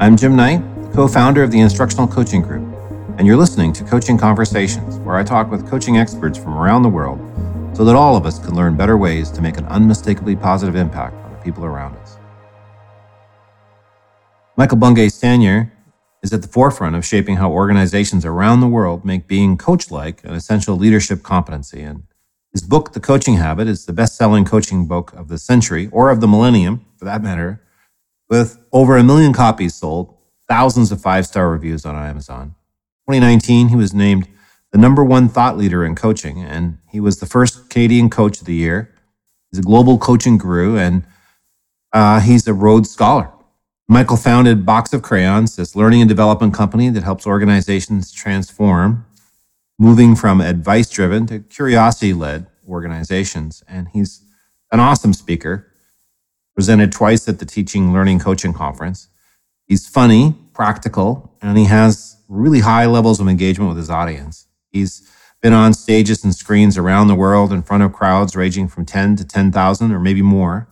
I'm Jim Knight, co founder of the Instructional Coaching Group, and you're listening to Coaching Conversations, where I talk with coaching experts from around the world so that all of us can learn better ways to make an unmistakably positive impact on the people around us. Michael Bungay Stanier is at the forefront of shaping how organizations around the world make being coach like an essential leadership competency. And his book, The Coaching Habit, is the best selling coaching book of the century, or of the millennium for that matter, with over a million copies sold, thousands of five star reviews on Amazon. 2019, he was named the number one thought leader in coaching, and he was the first Canadian Coach of the Year. He's a global coaching guru, and uh, he's a Rhodes Scholar. Michael founded Box of Crayons, this learning and development company that helps organizations transform, moving from advice driven to curiosity led organizations. And he's an awesome speaker presented twice at the Teaching Learning Coaching Conference. He's funny, practical, and he has really high levels of engagement with his audience. He's been on stages and screens around the world in front of crowds ranging from 10 to 10,000 or maybe more.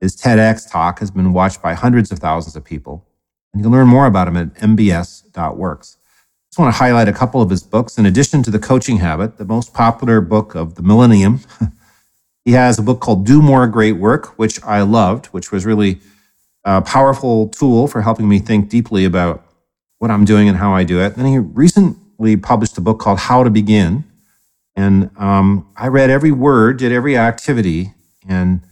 His TEDx talk has been watched by hundreds of thousands of people. And you can learn more about him at mbs.works. I just want to highlight a couple of his books. In addition to The Coaching Habit, the most popular book of the millennium, He has a book called Do More Great Work, which I loved, which was really a powerful tool for helping me think deeply about what I'm doing and how I do it. Then he recently published a book called How to Begin. And um, I read every word, did every activity, and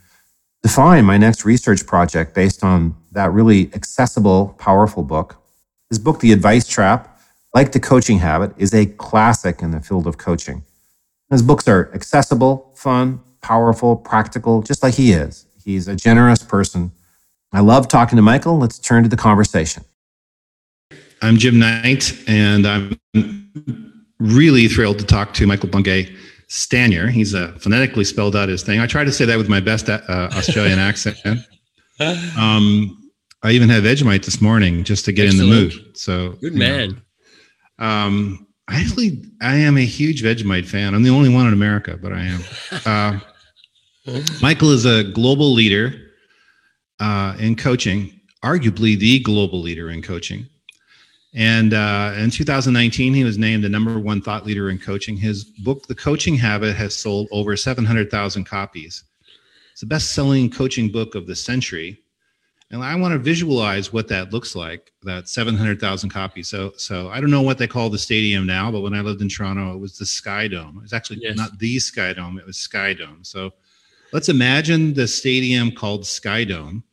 defined my next research project based on that really accessible, powerful book. His book, The Advice Trap, like The Coaching Habit, is a classic in the field of coaching. His books are accessible, fun, powerful, practical, just like he is. He's a generous person. I love talking to Michael. Let's turn to the conversation. I'm Jim Knight, and I'm really thrilled to talk to Michael Bungay Stanier. He's a phonetically spelled out his thing. I try to say that with my best uh, Australian accent. Um, I even had Vegemite this morning just to get Excellent. in the mood. So good man. Know. Um, actually, I am a huge Vegemite fan. I'm the only one in America, but I am. Uh, Michael is a global leader uh, in coaching, arguably the global leader in coaching. And uh, in 2019, he was named the number one thought leader in coaching. His book, The Coaching Habit, has sold over 700,000 copies. It's the best selling coaching book of the century. And I want to visualize what that looks like, that 700,000 copies. So, so I don't know what they call the stadium now, but when I lived in Toronto, it was the Sky Dome. It was actually yes. not the Sky Dome, it was Sky Dome. So let's imagine the stadium called Sky Dome,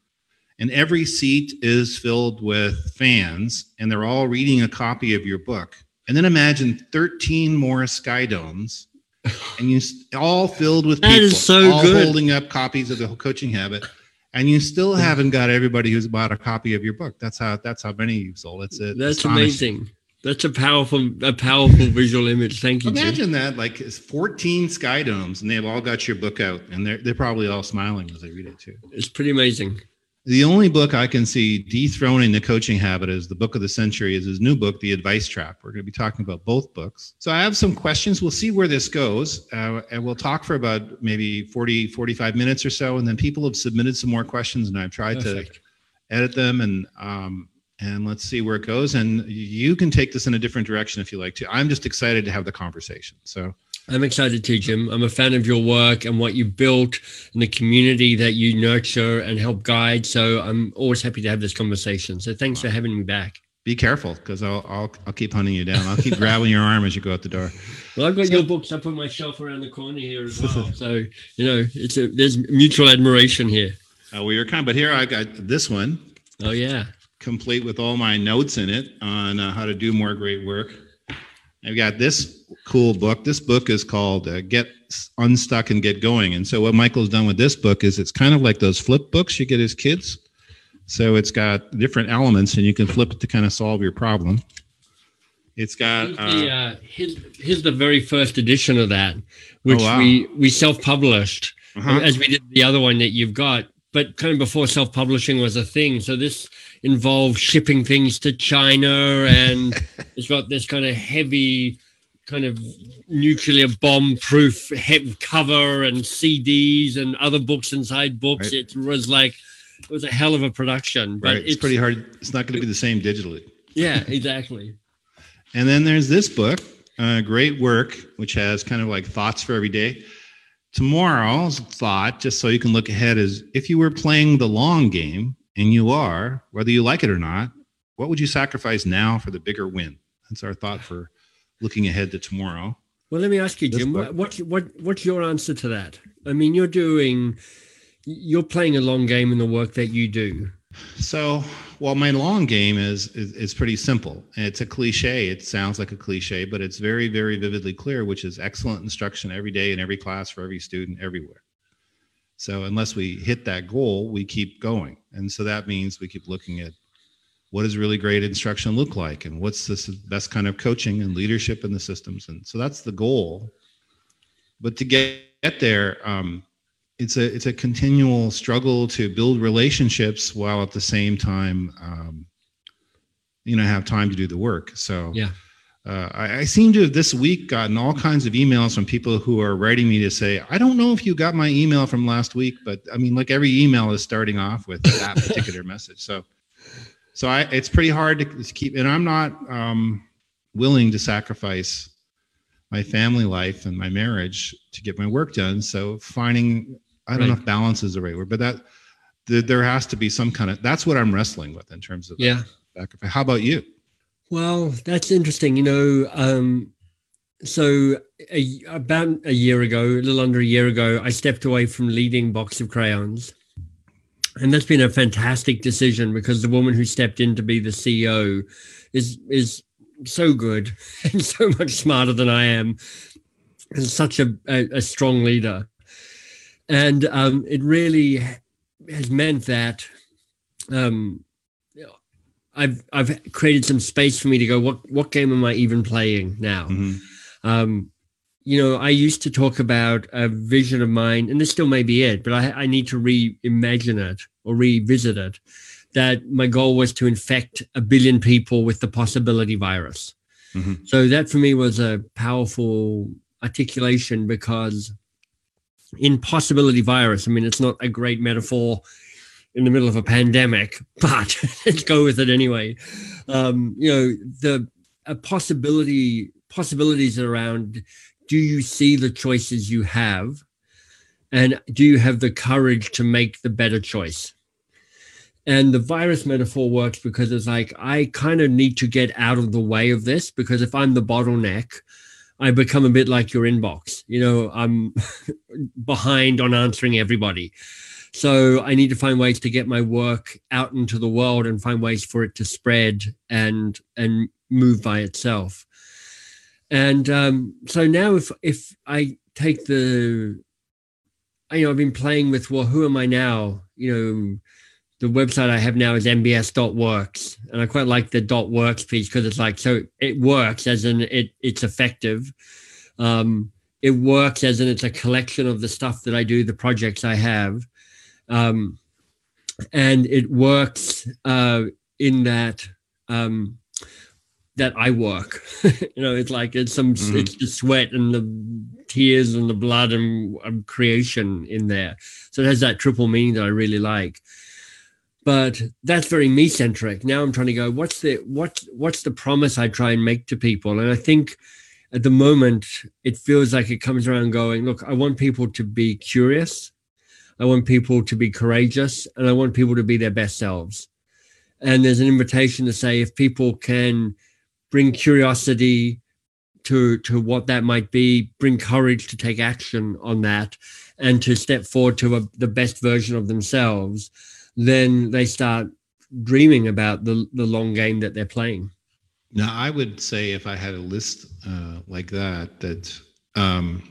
and every seat is filled with fans, and they're all reading a copy of your book. And then imagine 13 more Sky Domes, and you all filled with people, so all good. holding up copies of the coaching habit and you still haven't got everybody who's bought a copy of your book. That's how that's how many you've sold. It's it. That's amazing. That's a powerful a powerful visual image. Thank you. Imagine Jim. that, like it's 14 sky domes, and they've all got your book out, and they're they're probably all smiling as they read it too. It's pretty amazing. The only book I can see dethroning the coaching habit as the book of the century is his new book, The Advice Trap. We're going to be talking about both books. So I have some questions. We'll see where this goes. Uh, and we'll talk for about maybe 40, 45 minutes or so. And then people have submitted some more questions, and I've tried Perfect. to edit them and um, and let's see where it goes. And you can take this in a different direction if you like to. I'm just excited to have the conversation. So I'm excited too, Jim. I'm a fan of your work and what you built and the community that you nurture and help guide. So I'm always happy to have this conversation. So thanks wow. for having me back. Be careful because I'll, I'll I'll keep hunting you down. I'll keep grabbing your arm as you go out the door. Well, I've got so, your books up on my shelf around the corner here as well. so you know, it's a there's mutual admiration here. Uh, well, you're kind, but here I got this one. Oh yeah, complete with all my notes in it on uh, how to do more great work. I've got this cool book. This book is called uh, Get Unstuck and Get Going. And so, what Michael's done with this book is it's kind of like those flip books you get as kids. So, it's got different elements, and you can flip it to kind of solve your problem. It's got. Uh, the, uh, here's, here's, the very first edition of that, which oh, wow. we, we self published, uh-huh. as we did the other one that you've got, but kind of before self publishing was a thing. So, this involved shipping things to China, and it's got this kind of heavy, kind of nuclear bomb proof cover and CDs and other books inside books. Right. It was like it was a hell of a production. But right. it's, it's pretty hard. It's not going to be the same digitally. Yeah, exactly. and then there's this book, uh, great work, which has kind of like thoughts for every day. Tomorrow's thought, just so you can look ahead, is if you were playing the long game, and you are, whether you like it or not, what would you sacrifice now for the bigger win? That's our thought for looking ahead to tomorrow. Well, let me ask you, Jim. What, what what what's your answer to that? I mean, you're doing, you're playing a long game in the work that you do. So, well, my long game is, is is pretty simple. It's a cliche. It sounds like a cliche, but it's very, very vividly clear, which is excellent instruction every day in every class for every student everywhere. So, unless we hit that goal, we keep going, and so that means we keep looking at what does really great instruction look like and what's the best kind of coaching and leadership in the systems and so that's the goal but to get, get there um, it's a it's a continual struggle to build relationships while at the same time um, you know have time to do the work so yeah uh, I, I, seem to have this week gotten all kinds of emails from people who are writing me to say, I don't know if you got my email from last week, but I mean, like every email is starting off with that particular message. So so I, it's pretty hard to keep, and I'm not um, willing to sacrifice my family life and my marriage to get my work done. So finding, I don't right. know if balance is the right word, but that the, there has to be some kind of. That's what I'm wrestling with in terms of yeah. Sacrifice. How about you? Well, that's interesting. You know, um, so a, about a year ago, a little under a year ago, I stepped away from leading Box of Crayons and that's been a fantastic decision because the woman who stepped in to be the CEO is is so good and so much smarter than I am, and such a, a, a strong leader, and um, it really has meant that um, I've I've created some space for me to go. What what game am I even playing now? Mm-hmm. Um, you know, I used to talk about a vision of mine, and this still may be it, but I, I need to reimagine it or revisit it. That my goal was to infect a billion people with the possibility virus. Mm-hmm. So that for me was a powerful articulation because in possibility virus, I mean, it's not a great metaphor in the middle of a pandemic, but let's go with it anyway. Um, you know, the a possibility possibilities around do you see the choices you have? And do you have the courage to make the better choice? And the virus metaphor works because it's like i kind of need to get out of the way of this because if i'm the bottleneck i become a bit like your inbox you know i'm behind on answering everybody so i need to find ways to get my work out into the world and find ways for it to spread and and move by itself and um, so now, if if I take the, you know, I've been playing with well, who am I now? You know, the website I have now is mbs.works, and I quite like the dot works piece because it's like so it works as in it it's effective. Um, it works as in it's a collection of the stuff that I do, the projects I have, um, and it works uh, in that. Um, that I work. you know, it's like it's some mm-hmm. it's the sweat and the tears and the blood and, and creation in there. So it has that triple meaning that I really like. But that's very me centric. Now I'm trying to go, what's the what what's the promise I try and make to people? And I think at the moment it feels like it comes around going, look, I want people to be curious. I want people to be courageous and I want people to be their best selves. And there's an invitation to say if people can bring curiosity to to what that might be bring courage to take action on that and to step forward to a, the best version of themselves then they start dreaming about the the long game that they're playing now i would say if i had a list uh, like that that um,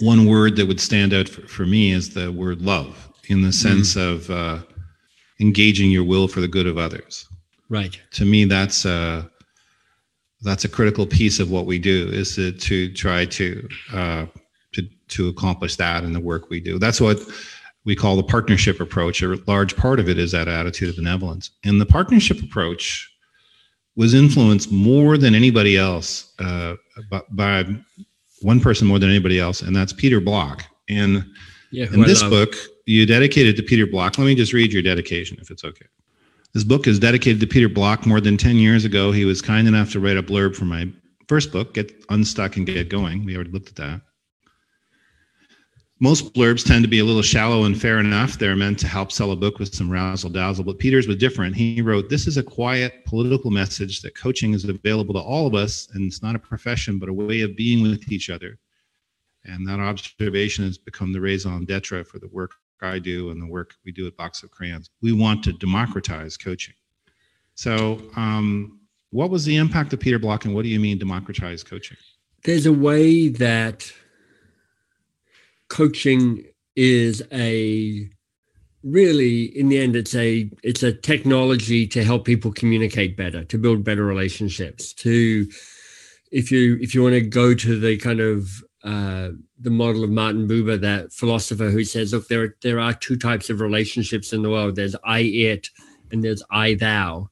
one word that would stand out for, for, me is the word love in the sense mm. of uh, engaging your will for the good of others right to me that's uh, that's a critical piece of what we do is to, to try to, uh, to to accomplish that in the work we do. That's what we call the partnership approach. A large part of it is that attitude of benevolence, and the partnership approach was influenced more than anybody else uh, by, by, one person more than anybody else, and that's Peter Block. And yeah, in this book, you dedicated to Peter Block. Let me just read your dedication, if it's okay. This book is dedicated to Peter Block. More than 10 years ago, he was kind enough to write a blurb for my first book, Get Unstuck and Get Going. We already looked at that. Most blurbs tend to be a little shallow and fair enough. They're meant to help sell a book with some razzle dazzle. But Peter's was different. He wrote, This is a quiet political message that coaching is available to all of us, and it's not a profession, but a way of being with each other. And that observation has become the raison d'etre for the work I do and the work we do at Box of Crayons. We want to democratize coaching. So, um, what was the impact of Peter Block, and what do you mean democratize coaching? There's a way that coaching is a really in the end it's a it's a technology to help people communicate better to build better relationships to if you if you want to go to the kind of uh, the model of Martin Buber, that philosopher who says, look, there there are two types of relationships in the world. There's I it and there's I thou.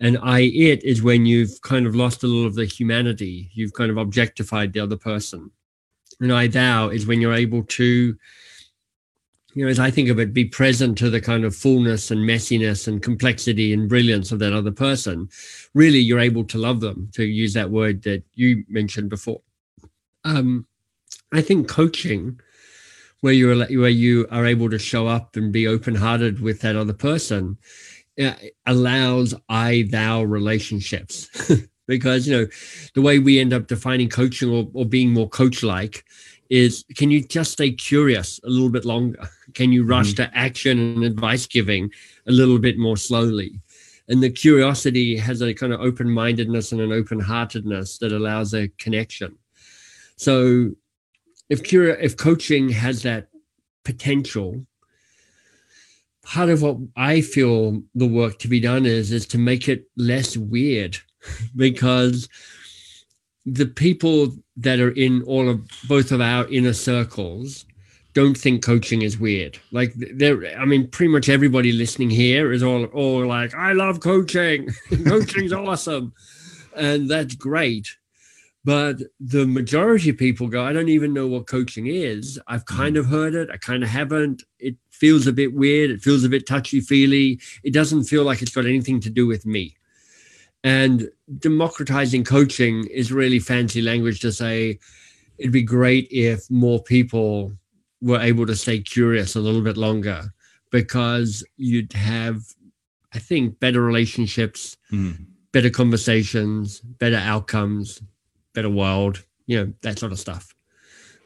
And I it is when you've kind of lost a little of the humanity. You've kind of objectified the other person. And I thou is when you're able to, you know, as I think of it, be present to the kind of fullness and messiness and complexity and brilliance of that other person. Really, you're able to love them, to use that word that you mentioned before. Um, I think coaching, where you're where you are able to show up and be open hearted with that other person, uh, allows I thou relationships. because you know the way we end up defining coaching or, or being more coach like is can you just stay curious a little bit longer? Can you rush mm-hmm. to action and advice giving a little bit more slowly? And the curiosity has a kind of open-mindedness and an open-heartedness that allows a connection. So if curi- if coaching has that potential part of what i feel the work to be done is is to make it less weird because the people that are in all of both of our inner circles don't think coaching is weird. Like there, I mean, pretty much everybody listening here is all all like, I love coaching. Coaching's awesome. And that's great. But the majority of people go, I don't even know what coaching is. I've hmm. kind of heard it. I kind of haven't. It feels a bit weird. It feels a bit touchy feely. It doesn't feel like it's got anything to do with me. And democratizing coaching is really fancy language to say it'd be great if more people were able to stay curious a little bit longer because you'd have, I think, better relationships, mm. better conversations, better outcomes, better world, you know, that sort of stuff.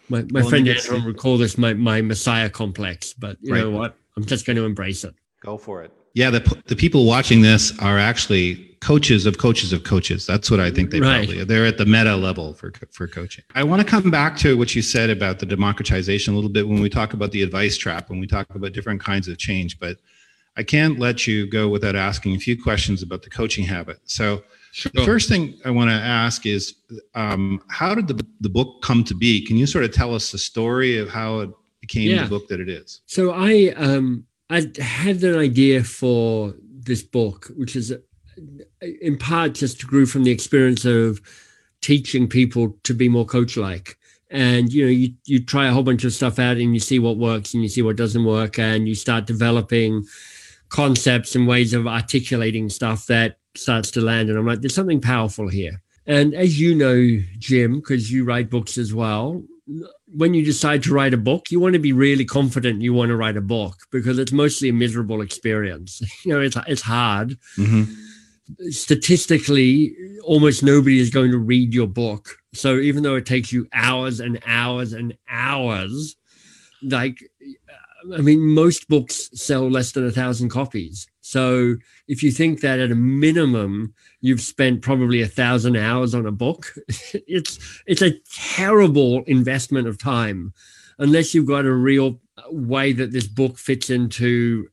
My, my well, friend Andrew would call this my, my messiah complex, but you right. know what? I'm just going to embrace it. Go for it. Yeah, the, the people watching this are actually coaches of coaches of coaches. That's what I think they right. probably are. They're at the meta level for for coaching. I want to come back to what you said about the democratization a little bit when we talk about the advice trap, when we talk about different kinds of change. But I can't let you go without asking a few questions about the coaching habit. So sure. the first thing I want to ask is, um, how did the the book come to be? Can you sort of tell us the story of how it became yeah. the book that it is? So I um I had an idea for this book, which is in part just grew from the experience of teaching people to be more coach like and you know you, you try a whole bunch of stuff out and you see what works and you see what doesn't work and you start developing concepts and ways of articulating stuff that starts to land. And i'm like there's something powerful here. And as you know jim because you write books as well when you decide to write a book you want to be really confident you want to write a book because it's mostly a miserable experience. You know it's, it's hard. Mm-hmm statistically, almost nobody is going to read your book. So even though it takes you hours and hours and hours, like, I mean, most books sell less than a thousand copies. So if you think that at a minimum you've spent probably a thousand hours on a book, it's it's a terrible investment of time, unless you've got a real way that this book fits into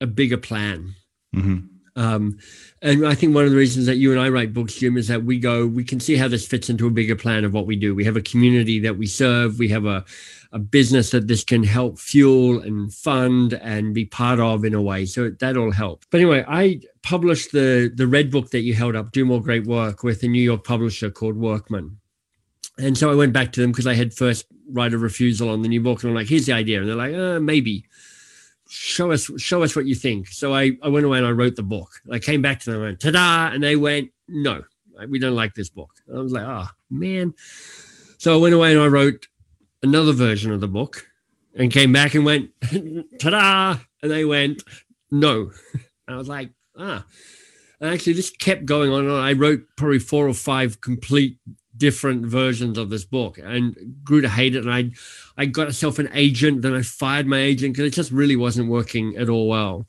a bigger plan. Mm-hmm. Um, and I think one of the reasons that you and I write books, Jim, is that we go, we can see how this fits into a bigger plan of what we do. We have a community that we serve. We have a, a business that this can help fuel and fund and be part of in a way. So that all helps. But anyway, I published the the red book that you held up, Do More Great Work, with a New York publisher called Workman. And so I went back to them because I had first right of refusal on the new book. And I'm like, here's the idea. And they're like, uh, maybe. Show us show us what you think. So I, I went away and I wrote the book. I came back to them and ta-da, and they went, no, we don't like this book. And I was like, oh man. So I went away and I wrote another version of the book and came back and went, ta-da, and they went, no. And I was like, ah. And actually, this kept going on. I wrote probably four or five complete different versions of this book and grew to hate it. And I, I got myself an agent. Then I fired my agent because it just really wasn't working at all well.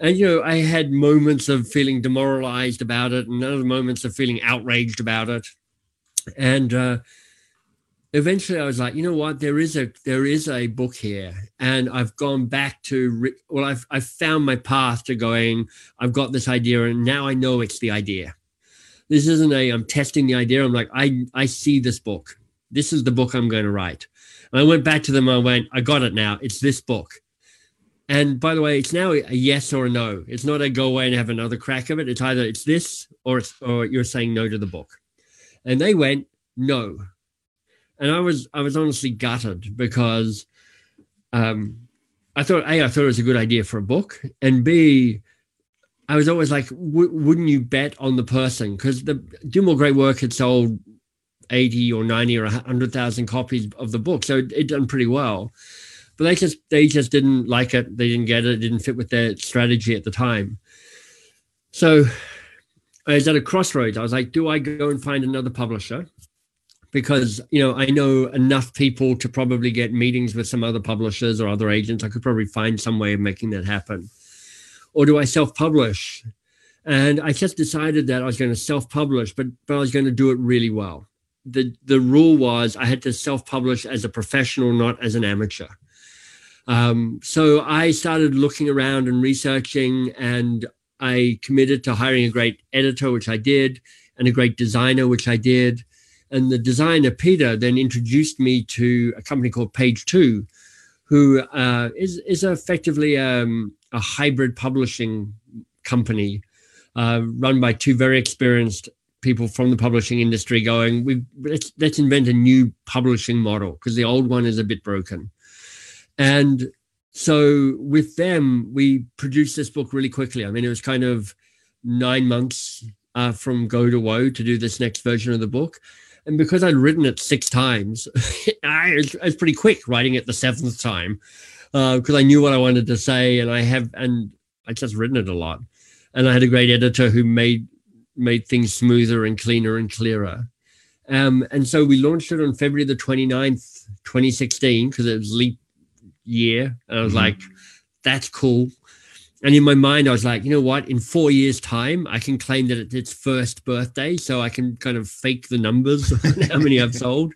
And you know, I had moments of feeling demoralized about it, and other moments of feeling outraged about it. And uh, eventually, I was like, you know what? There is a there is a book here, and I've gone back to re- well, I've I've found my path to going. I've got this idea, and now I know it's the idea this isn't a I'm testing the idea. I'm like, I I see this book. This is the book I'm going to write. And I went back to them. I went, I got it now. It's this book. And by the way, it's now a yes or a no. It's not a go away and have another crack of it. It's either it's this or it's or you're saying no to the book. And they went no. And I was I was honestly gutted because um I thought A, I thought it was a good idea for a book, and B, I was always like, wouldn't you bet on the person? Because the Do More Great Work had sold 80 or 90 or 100,000 copies of the book. So it, it done pretty well. But they just they just didn't like it. They didn't get it. It didn't fit with their strategy at the time. So I was at a crossroads. I was like, do I go and find another publisher? Because you know I know enough people to probably get meetings with some other publishers or other agents. I could probably find some way of making that happen or do I self publish? And I just decided that I was going to self publish, but, but I was going to do it really well. The, the rule was I had to self publish as a professional, not as an amateur. Um, so I started looking around and researching, and I committed to hiring a great editor, which I did, and a great designer, which I did. And the designer, Peter, then introduced me to a company called Page Two, who uh, is is effectively um, a hybrid publishing company uh, run by two very experienced people from the publishing industry going we let's let's invent a new publishing model because the old one is a bit broken. And so with them we produced this book really quickly. I mean it was kind of nine months uh, from go to woe to do this next version of the book. And because i'd written it six times I, was, I was pretty quick writing it the seventh time because uh, I knew what I wanted to say, and I have and I just written it a lot, and I had a great editor who made made things smoother and cleaner and clearer. Um, and so we launched it on February the 29th, 2016, because it was leap year. And I was mm-hmm. like, that's cool. And in my mind, I was like, you know what? In four years' time, I can claim that it's its first birthday. So I can kind of fake the numbers on how many I've sold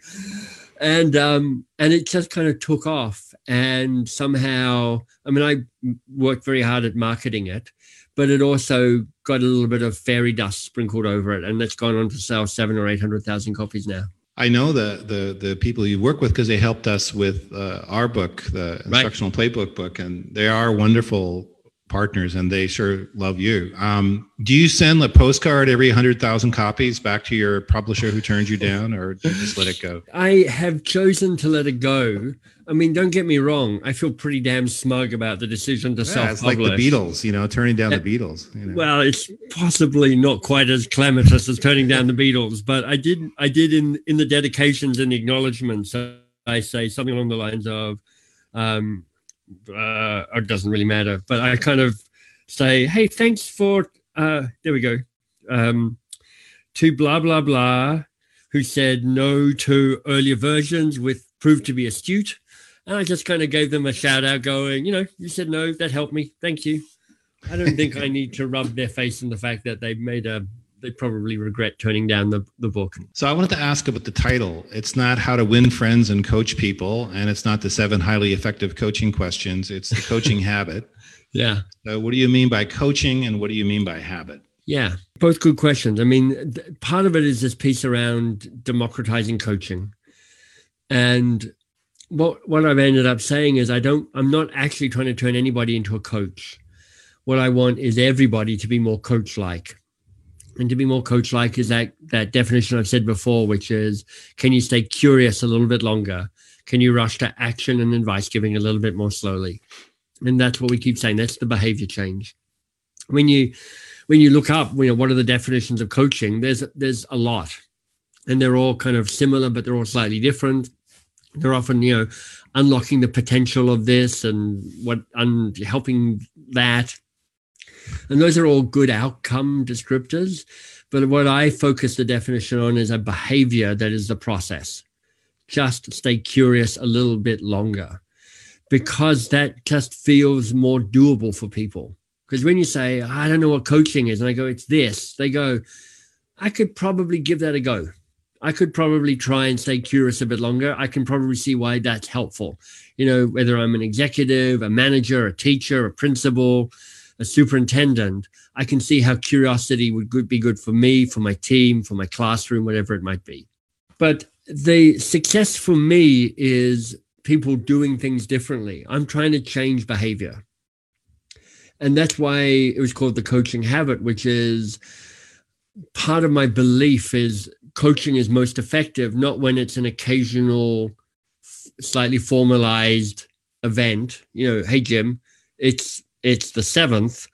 and um, and it just kind of took off. And somehow, I mean, I worked very hard at marketing it, but it also got a little bit of fairy dust sprinkled over it, and it's gone on to sell seven or eight hundred thousand copies now. I know the the the people you work with because they helped us with uh, our book, the instructional right. playbook book, and they are wonderful partners and they sure love you. Um, do you send a postcard every 100,000 copies back to your publisher who turned you down or do you just let it go? I have chosen to let it go. I mean, don't get me wrong. I feel pretty damn smug about the decision to yeah, self-publish. It's like the Beatles, you know, turning down the Beatles. You know. Well, it's possibly not quite as calamitous as turning down the Beatles, but I did, I did in in the dedications and the acknowledgements. I say something along the lines of, um, uh, it doesn't really matter. But I kind of say, hey, thanks for, uh, there we go, um, to blah, blah, blah, who said no to earlier versions with proved to be astute. And I just kind of gave them a shout out going, you know, you said no, that helped me. Thank you. I don't think I need to rub their face in the fact that they made a they probably regret turning down the, the book. So I wanted to ask about the title. It's not how to win friends and coach people, and it's not the seven highly effective coaching questions. It's the coaching habit. Yeah. So what do you mean by coaching and what do you mean by habit? Yeah, both good questions. I mean, part of it is this piece around democratizing coaching. And what what I've ended up saying is I don't I'm not actually trying to turn anybody into a coach. What I want is everybody to be more coach like and to be more coach like is that that definition I've said before, which is can you stay curious a little bit longer? Can you rush to action and advice giving a little bit more slowly? And that's what we keep saying. That's the behavior change. When you when you look up, you know, what are the definitions of coaching? There's there's a lot, and they're all kind of similar, but they're all slightly different. They're often, you know, unlocking the potential of this and what and helping that, and those are all good outcome descriptors. But what I focus the definition on is a behavior that is the process. Just stay curious a little bit longer because that just feels more doable for people because when you say, I don't know what coaching is, and I go, it's this, they go, I could probably give that a go. I could probably try and stay curious a bit longer. I can probably see why that's helpful. You know, whether I'm an executive, a manager, a teacher, a principal, a superintendent, I can see how curiosity would be good for me, for my team, for my classroom, whatever it might be. But the success for me is people doing things differently. I'm trying to change behavior and that's why it was called the coaching habit which is part of my belief is coaching is most effective not when it's an occasional slightly formalized event. You know hey jim it's it's the 7th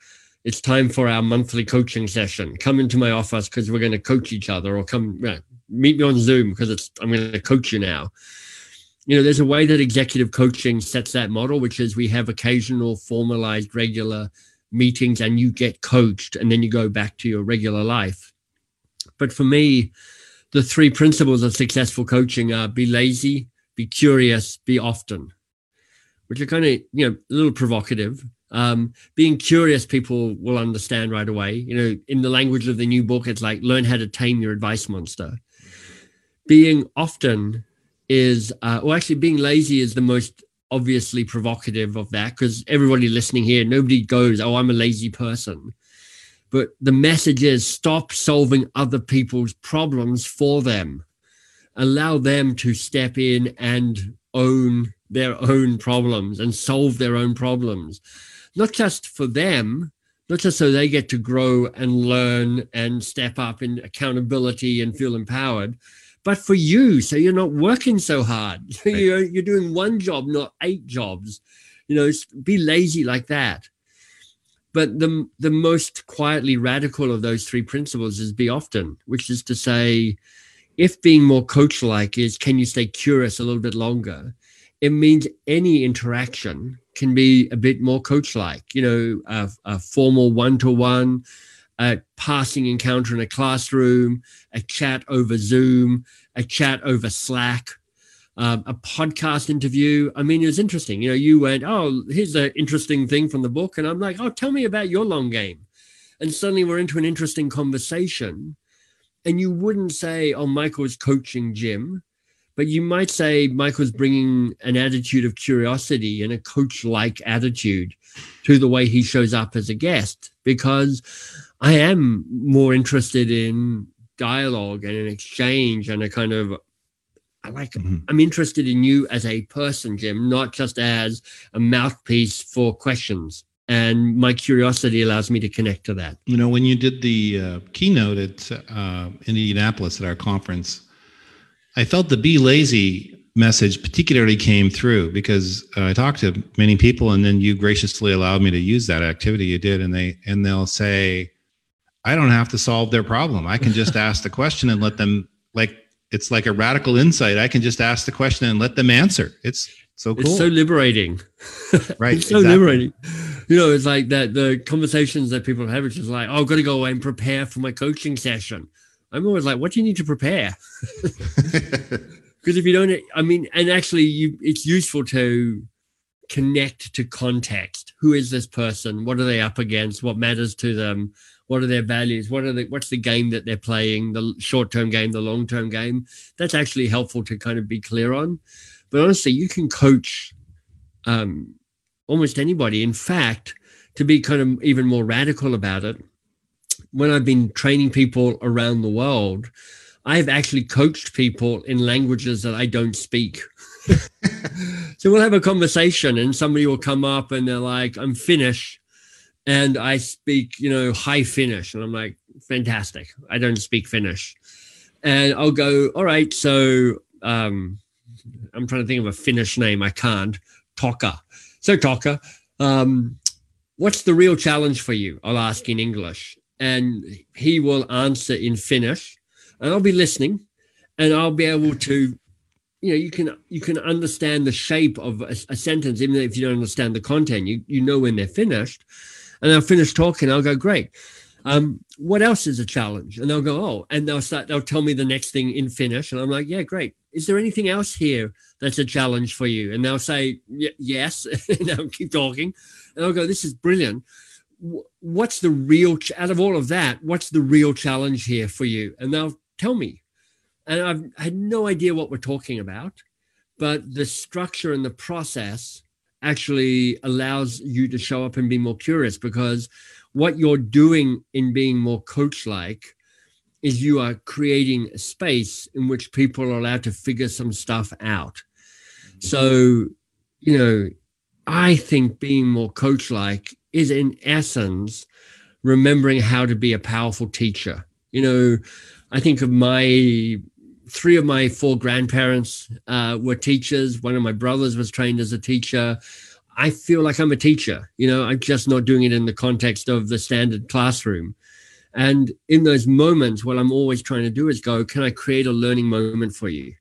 it's time for our monthly coaching session. Come into my office because we're going to coach each other or come meet me on zoom because it's i'm going to coach you now. You know, there's a way that executive coaching sets that model, which is we have occasional formalized regular meetings and you get coached and then you go back to your regular life. But for me, the three principles of successful coaching are be lazy, be curious, be often, which are kind of, you know, a little provocative. Um, being curious, people will understand right away. You know, in the language of the new book, it's like learn how to tame your advice monster. Being often is, uh, well, actually, being lazy is the most obviously provocative of that because everybody listening here, nobody goes, Oh, I'm a lazy person. But the message is stop solving other people's problems for them. Allow them to step in and own their own problems and solve their own problems, not just for them, not just so they get to grow and learn and step up in accountability and feel empowered, but for you, so you're not working so hard. Right. you're, you're doing one job, not eight jobs. You know, be lazy like that. But the, the most quietly radical of those three principles is be often, which is to say, if being more coach like is can you stay curious a little bit longer? It means any interaction can be a bit more coach like, you know, a, a formal one to one, a passing encounter in a classroom, a chat over Zoom, a chat over Slack, um, a podcast interview. I mean, it was interesting. You know, you went, oh, here's an interesting thing from the book. And I'm like, oh, tell me about your long game. And suddenly we're into an interesting conversation. And you wouldn't say, oh, Michael's coaching Jim, but you might say Michael's bringing an attitude of curiosity and a coach like attitude to the way he shows up as a guest because I am more interested in dialogue and an exchange and a kind of I like mm-hmm. I'm interested in you as a person, Jim, not just as a mouthpiece for questions. And my curiosity allows me to connect to that. You know, when you did the uh, keynote at uh, Indianapolis at our conference, I felt the be lazy message particularly came through because uh, I talked to many people, and then you graciously allowed me to use that activity you did, and they and they'll say, I don't have to solve their problem. I can just ask the question and let them like it's like a radical insight. I can just ask the question and let them answer. It's so cool. It's so liberating. Right. it's so exactly. liberating. You know, it's like that the conversations that people have, which is like, oh, I've got to go away and prepare for my coaching session. I'm always like, what do you need to prepare? Because if you don't, I mean, and actually, you it's useful to connect to context. Who is this person? What are they up against? What matters to them? What are their values? What are the what's the game that they're playing? The short-term game the long-term game? That's actually helpful to kind of be clear on. But honestly you can coach um, almost anybody. In fact to be kind of even more radical about it when i've been training people around the world i've actually coached people in languages that i don't speak. So we'll have a conversation and somebody will come up and they're like i'm finnish and I speak, you know, high Finnish. And I'm like, fantastic. I don't speak Finnish. And I'll go, all right, so um, I'm trying to think of a Finnish name. I can't. Toka. So Toka, um, what's the real challenge for you? I'll ask in English. And he will answer in Finnish. And I'll be listening and I'll be able to, you know, you can you can understand the shape of a, a sentence, even if you don't understand the content. You you know when they're finished. And I'll finish talking, I'll go, great. Um, what else is a challenge? And they'll go, oh, and they'll start, they'll tell me the next thing in Finnish. And I'm like, yeah, great. Is there anything else here that's a challenge for you? And they'll say, yes. and I'll keep talking. And I'll go, this is brilliant. What's the real, ch- out of all of that, what's the real challenge here for you? And they'll tell me. And I've had no idea what we're talking about, but the structure and the process actually allows you to show up and be more curious because what you're doing in being more coach like is you are creating a space in which people are allowed to figure some stuff out. Mm-hmm. So, you know, I think being more coach like is in essence remembering how to be a powerful teacher. You know, I think of my three of my four grandparents uh, were teachers. One of my brothers was trained as a teacher. I feel like I'm a teacher. You know, I'm just not doing it in the context of the standard classroom. And in those moments, what I'm always trying to do is go, can I create a learning moment for you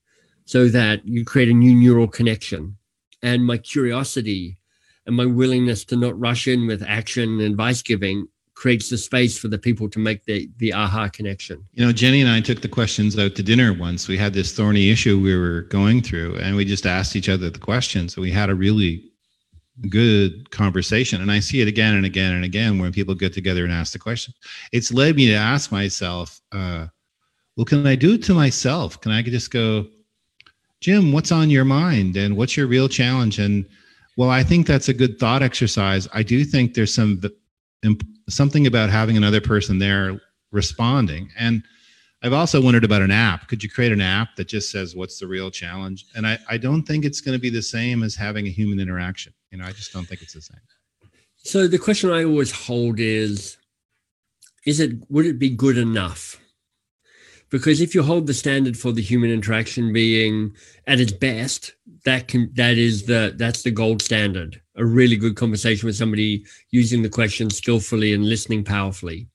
so that you create a new neural connection? And my curiosity and my willingness to not rush in with action and advice giving creates the space for the people to make the the aha connection. You know, Jenny and I took the questions out to dinner once. We had this thorny issue we were going through, and we just asked each other the questions. So we had a really good conversation and i see it again and again and again when people get together and ask the question it's led me to ask myself uh, well can i do it to myself can i just go jim what's on your mind and what's your real challenge and well i think that's a good thought exercise i do think there's some something about having another person there responding and I've also wondered about an app. Could you create an app that just says what's the real challenge? And I, I don't think it's going to be the same as having a human interaction. You know, I just don't think it's the same. So the question I always hold is is it would it be good enough? Because if you hold the standard for the human interaction being at its best, that can that is the that's the gold standard. A really good conversation with somebody using the question skillfully and listening powerfully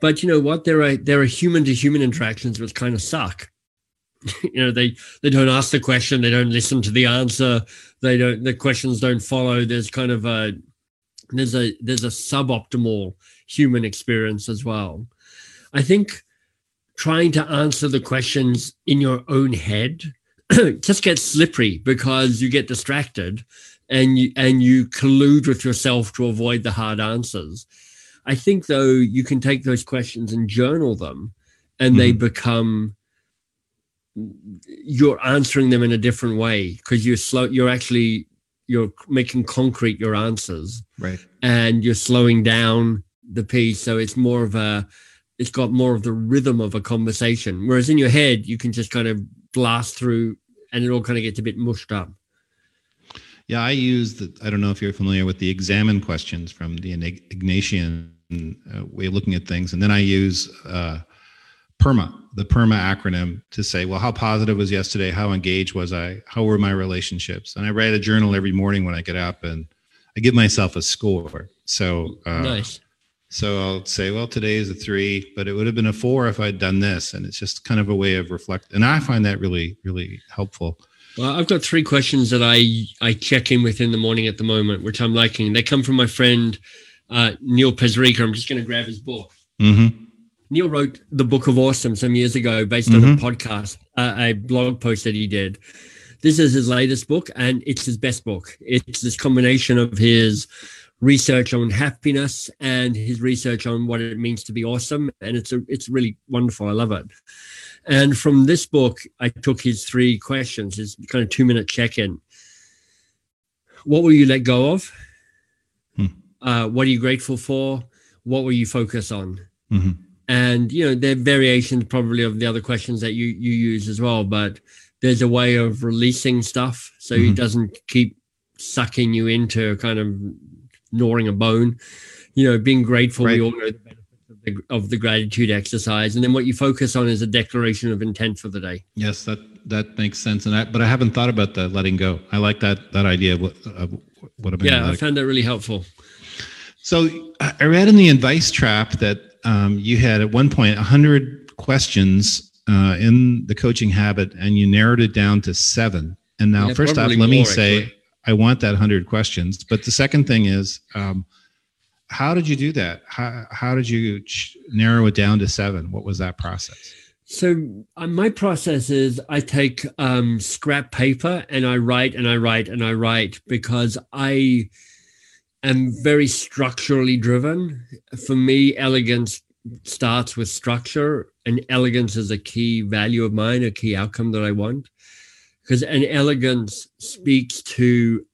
but you know what? There are there are human to human interactions which kind of suck. you know, they they don't ask the question, they don't listen to the answer, they don't the questions don't follow. There's kind of a there's a there's a suboptimal human experience as well. I think trying to answer the questions in your own head just gets slippery because you get distracted and you and you collude with yourself to avoid the hard answers I think though you can take those questions and journal them, and mm-hmm. they become you're answering them in a different way because you're slow. You're actually you're making concrete your answers, right? And you're slowing down the piece, so it's more of a it's got more of the rhythm of a conversation. Whereas in your head, you can just kind of blast through, and it all kind of gets a bit mushed up. Yeah, I use the. I don't know if you're familiar with the examen questions from the Ignatian uh, way of looking at things. And then I use uh, PERMA, the PERMA acronym, to say, well, how positive was yesterday? How engaged was I? How were my relationships? And I write a journal every morning when I get up, and I give myself a score. So uh, nice. So I'll say, well, today is a three, but it would have been a four if I'd done this. And it's just kind of a way of reflect. And I find that really, really helpful. Well, I've got three questions that I I check in with in the morning at the moment, which I'm liking. They come from my friend uh, Neil Pasricha. I'm just going to grab his book. Mm-hmm. Neil wrote the Book of Awesome some years ago, based mm-hmm. on a mm-hmm. podcast, uh, a blog post that he did. This is his latest book, and it's his best book. It's this combination of his research on happiness and his research on what it means to be awesome, and it's a, it's really wonderful. I love it. And from this book, I took his three questions, his kind of two minute check in. What will you let go of? uh, what are you grateful for? What will you focus on? Mm-hmm. And you know, there are variations probably of the other questions that you you use as well, but there's a way of releasing stuff so mm-hmm. it doesn't keep sucking you into kind of gnawing a bone. You know, being grateful. Right. We all know the of the, gratitude exercise, and then what you focus on is a declaration of intent for the day. Yes, that that makes sense. And I, but I haven't thought about the letting go. I like that that idea of, of would have been. Yeah, like. I found that really helpful. So I read in the advice trap that um, you had at one point 100 questions uh, in the coaching habit and you narrowed it down to seven. And now, yeah, first off, let more, me say actually. I want that 100 questions. But the second thing is, um, how did you do that? How, how did you narrow it down to seven? What was that process? So uh, my process is I take um, scrap paper and I write and I write and I write because I am very structurally driven. For me, elegance starts with structure, and elegance is a key value of mine, a key outcome that I want. Because an elegance speaks to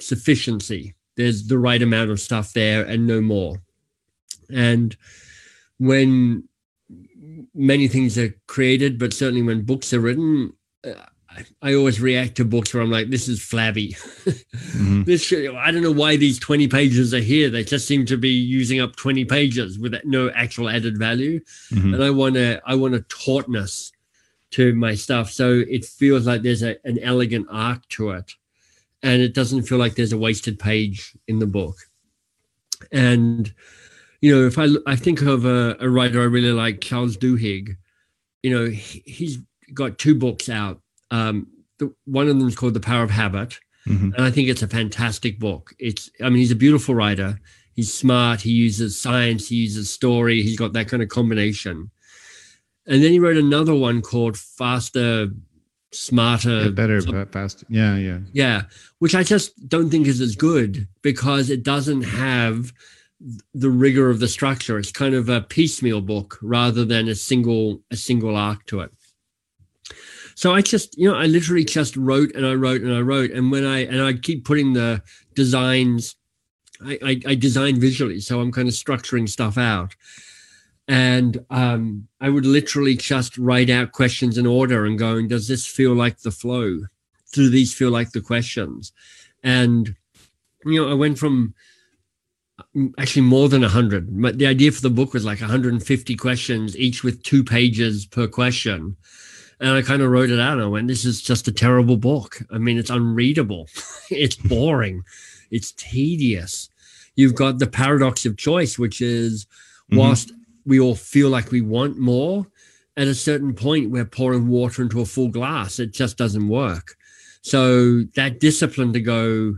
sufficiency. There's the right amount of stuff there and no more. And when many things are created, but certainly when books are written, uh, I, I, always react to books where I'm like, this is flabby. mm-hmm. This should, I don't know why these 20 pages are here. They just seem to be using up 20 pages with no actual added value. Mm-hmm. And I want to, I want a tautness to my stuff. So it feels like there's a, an elegant arc to it. And it doesn't feel like there's a wasted page in the book. And you know, if I I think of a, a writer I really like, Charles Duhigg, you know, he, has got two books out. Um, the, one of them is called The Power of Habit, mm-hmm. and I think it's a fantastic book. It's, I mean, he's a beautiful writer. He's smart. He uses science. He uses story. He's got that kind of combination. And then he wrote another one called Faster, Smarter, yeah, better, faster. Yeah, yeah, yeah. Which I just don't think is as good because it doesn't have the rigor of the structure. It's kind of a piecemeal book rather than a single a single arc to it. So I just, you know, I literally just wrote and I wrote and I wrote, and when I and I keep putting the designs, I, I, I design visually, so I'm kind of structuring stuff out, and um, I would literally just write out questions in order and going, does this feel like the flow? Do these feel like the questions? And you know, I went from actually more than 100 but the idea for the book was like 150 questions each with two pages per question and i kind of wrote it out and i went this is just a terrible book i mean it's unreadable it's boring it's tedious you've got the paradox of choice which is mm-hmm. whilst mm-hmm. We all feel like we want more at a certain point we're pouring water into a full glass it just doesn't work so that discipline to go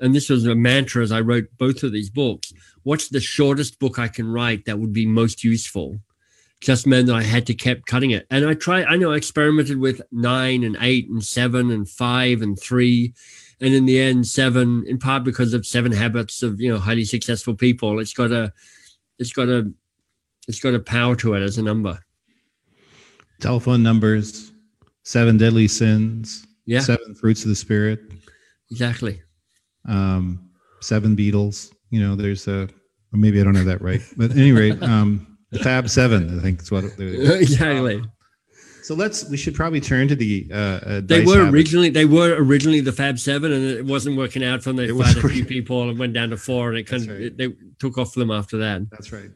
and this was a mantra as I wrote both of these books. What's the shortest book I can write that would be most useful? Just meant that I had to keep cutting it. And I tried, I know I experimented with nine and eight and seven and five and three. And in the end, seven, in part because of seven habits of, you know, highly successful people. It's got a, it's got a, it's got a power to it as a number. Telephone numbers, seven deadly sins, yeah. seven fruits of the spirit. Exactly um, seven Beatles. You know, there's a maybe I don't have that right, but at any rate, um, the Fab Seven. I think is what exactly. So let's. We should probably turn to the. Uh, uh, they were habit. originally. They were originally the Fab Seven, and it wasn't working out From. They fired a few people and went down to four, and it kind of right. it, they took off for them after that. That's right.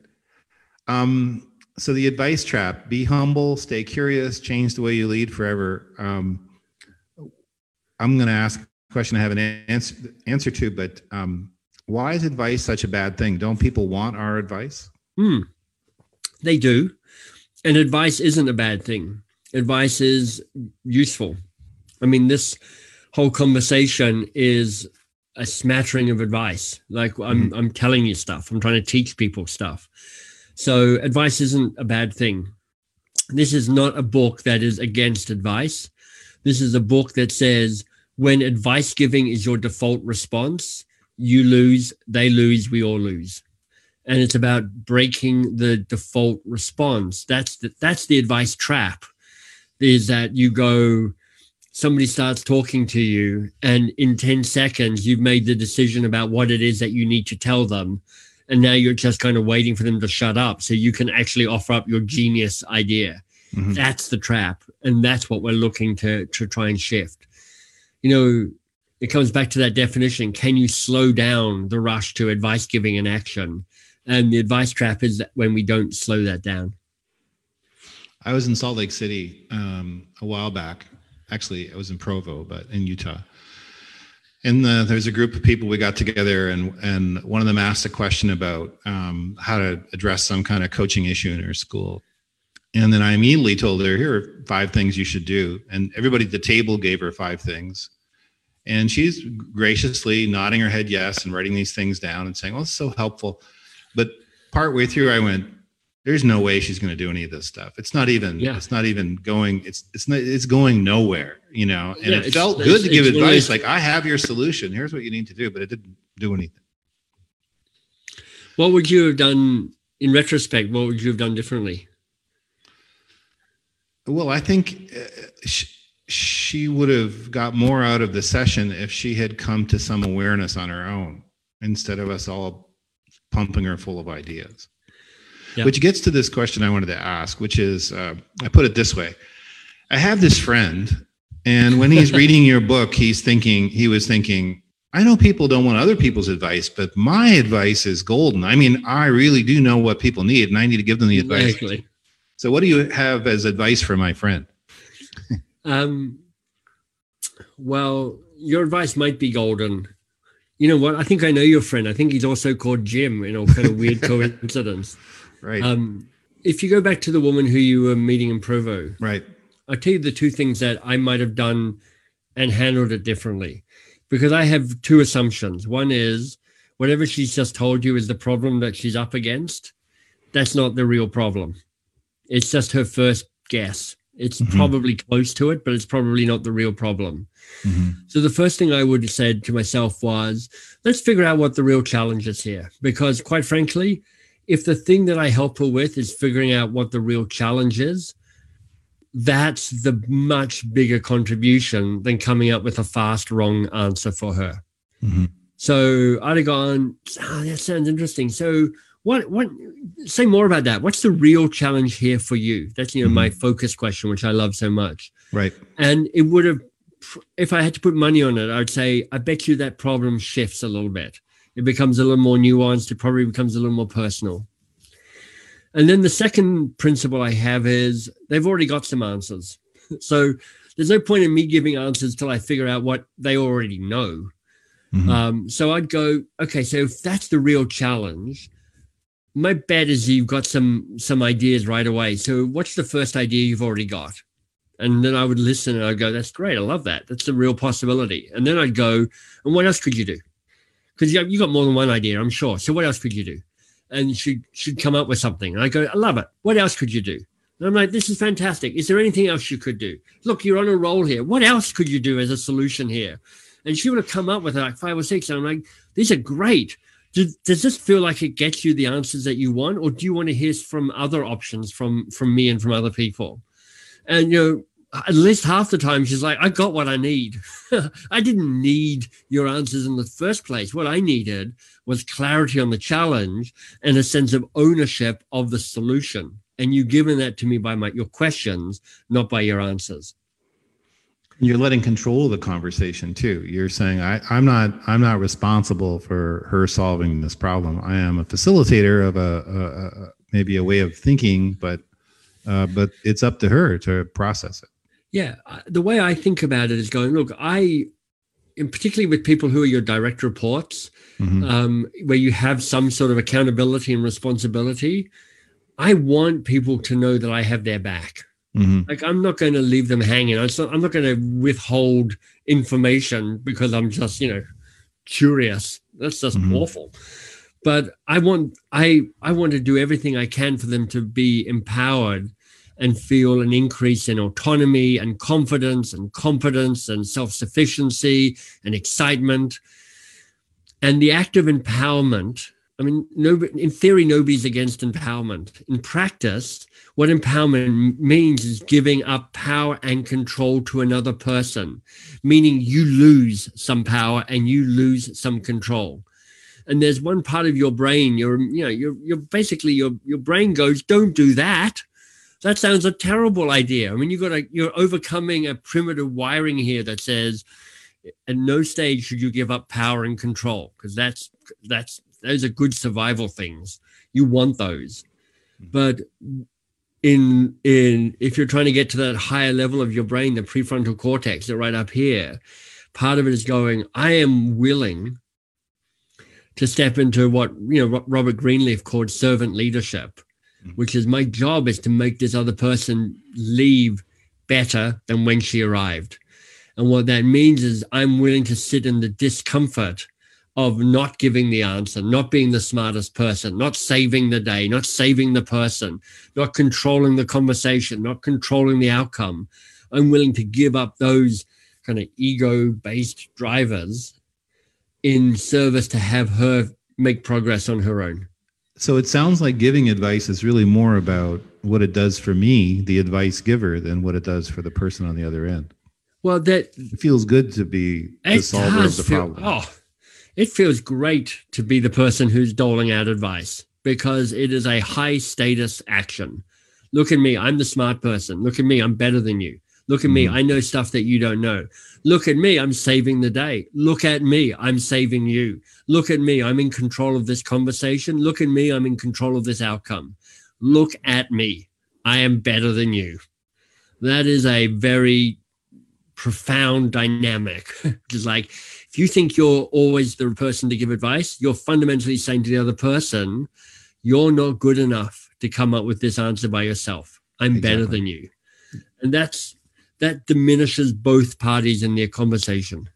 Um. So the advice trap: be humble, stay curious, change the way you lead forever. Um. I'm going to ask a question I have an answer answer to, but um, why is advice such a bad thing? Don't people want our advice? Hmm. They do, and advice isn't a bad thing. Advice is useful. I mean, this whole conversation is a smattering of advice. Like I'm, mm-hmm. I'm telling you stuff. I'm trying to teach people stuff. So advice isn't a bad thing. This is not a book that is against advice. This is a book that says when advice giving is your default response, you lose, they lose, we all lose. And it's about breaking the default response. That's the, that's the advice trap. Is that you go, somebody starts talking to you, and in 10 seconds, you've made the decision about what it is that you need to tell them. And now you're just kind of waiting for them to shut up so you can actually offer up your genius idea. Mm-hmm. That's the trap. And that's what we're looking to, to try and shift you know, it comes back to that definition. Can you slow down the rush to advice giving and action? And the advice trap is that when we don't slow that down. I was in Salt Lake City um, a while back. Actually, I was in Provo, but in Utah. And the, there's a group of people we got together and and one of them asked a question about um, how to address some kind of coaching issue in her school. And then i immediately told her here are five things you should do. And everybody at the table gave her five things. And she's graciously nodding her head yes and writing these things down and saying well it's so helpful. But partway through i went there's no way she's going to do any of this stuff. It's not even. Yeah. It's not even going. It's it's not. It's going nowhere. You know. And yeah, it felt good to give advice. Like I have your solution. Here's what you need to do, but it didn't do anything. What would you have done in retrospect? What would you have done differently? Well, I think uh, she, she would have got more out of the session if she had come to some awareness on her own instead of us all pumping her full of ideas. Yep. Which gets to this question I wanted to ask, which is uh, I put it this way I have this friend, and when he's reading your book, he's thinking, he was thinking, I know people don't want other people's advice, but my advice is golden. I mean, I really do know what people need, and I need to give them the advice. Exactly. So, what do you have as advice for my friend? um, well, your advice might be golden. You know what? I think I know your friend. I think he's also called Jim. You know, kind of weird coincidence. Right. Um, if you go back to the woman who you were meeting in Provo, right. I'll tell you the two things that I might have done and handled it differently. Because I have two assumptions. One is whatever she's just told you is the problem that she's up against. That's not the real problem. It's just her first guess. It's mm-hmm. probably close to it, but it's probably not the real problem. Mm-hmm. So the first thing I would have said to myself was, let's figure out what the real challenge is here. Because quite frankly, if the thing that I help her with is figuring out what the real challenge is, that's the much bigger contribution than coming up with a fast wrong answer for her. Mm-hmm. So I'd have gone, oh, that sounds interesting. So what what say more about that? What's the real challenge here for you? That's you know mm-hmm. my focus question, which I love so much. Right. And it would have if I had to put money on it, I'd say I bet you that problem shifts a little bit it becomes a little more nuanced. It probably becomes a little more personal. And then the second principle I have is they've already got some answers. So there's no point in me giving answers till I figure out what they already know. Mm-hmm. Um, so I'd go, okay, so if that's the real challenge, my bet is you've got some some ideas right away. So what's the first idea you've already got? And then I would listen and I'd go, that's great. I love that. That's a real possibility. And then I'd go, and what else could you do? Because you, you got more than one idea, I'm sure. So what else could you do? And she should come up with something. And I go, I love it. What else could you do? And I'm like, this is fantastic. Is there anything else you could do? Look, you're on a roll here. What else could you do as a solution here? And she would have come up with like five or six. And I'm like, these are great. Does, does this feel like it gets you the answers that you want, or do you want to hear from other options from from me and from other people? And you know, at least half the time she's like, I got what I need. I didn't need your answers in the first place. What I needed was clarity on the challenge and a sense of ownership of the solution. And you've given that to me by my your questions, not by your answers. You're letting control the conversation too. You're saying, I, I'm not I'm not responsible for her solving this problem. I am a facilitator of a, a, a maybe a way of thinking, but uh, but it's up to her to process it. Yeah, the way I think about it is going, look, I, and particularly with people who are your direct reports, mm-hmm. um, where you have some sort of accountability and responsibility, I want people to know that I have their back. Mm-hmm. Like I'm not going to leave them hanging. I'm not, I'm not going to withhold information because I'm just, you know, curious. That's just mm-hmm. awful. But I want I I want to do everything I can for them to be empowered and feel an increase in autonomy and confidence and competence and self sufficiency and excitement. And the act of empowerment, I mean, no, in theory, nobody's against empowerment. In practice, what empowerment means is giving up power and control to another person, meaning you lose some power and you lose some control and there's one part of your brain you're you know you're, you're basically your your brain goes don't do that that sounds a terrible idea. I mean, you've got to you're overcoming a primitive wiring here that says at no stage should you give up power and control because that's that's those are good survival things. You want those, mm-hmm. but in in if you're trying to get to that higher level of your brain, the prefrontal cortex, that right up here, part of it is going, I am willing to step into what you know Robert Greenleaf called servant leadership. Mm. which is my job is to make this other person leave better than when she arrived. And what that means is I'm willing to sit in the discomfort of not giving the answer, not being the smartest person, not saving the day, not saving the person, not controlling the conversation, not controlling the outcome. I'm willing to give up those kind of ego based drivers in service to have her make progress on her own. So it sounds like giving advice is really more about what it does for me, the advice giver, than what it does for the person on the other end. Well, that it feels good to be the solver of the feel, problem. Oh, it feels great to be the person who's doling out advice because it is a high status action. Look at me, I'm the smart person. Look at me, I'm better than you. Look at me, mm-hmm. I know stuff that you don't know. Look at me, I'm saving the day. Look at me, I'm saving you. Look at me, I'm in control of this conversation. Look at me, I'm in control of this outcome. Look at me, I am better than you. That is a very profound dynamic. Just like if you think you're always the person to give advice, you're fundamentally saying to the other person, you're not good enough to come up with this answer by yourself. I'm exactly. better than you. And that's that diminishes both parties in their conversation.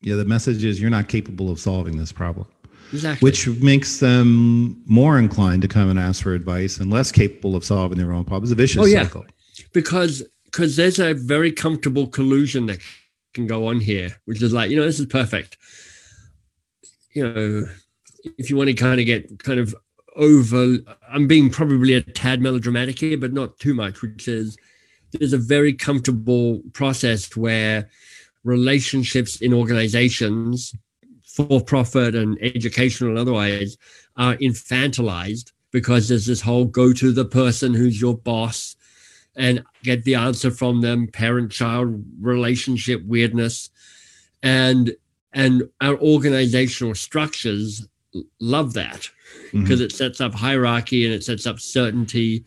Yeah, the message is you're not capable of solving this problem. Exactly. Which makes them more inclined to come and ask for advice and less capable of solving their own problems. It's a vicious oh, yeah. cycle. Because because there's a very comfortable collusion that can go on here, which is like, you know, this is perfect. You know, if you want to kind of get kind of over, I'm being probably a tad melodramatic here, but not too much, which is there's a very comfortable process where relationships in organizations, for profit and educational and otherwise, are infantilized because there's this whole go to the person who's your boss and get the answer from them parent child relationship weirdness and and our organizational structures love that because mm-hmm. it sets up hierarchy and it sets up certainty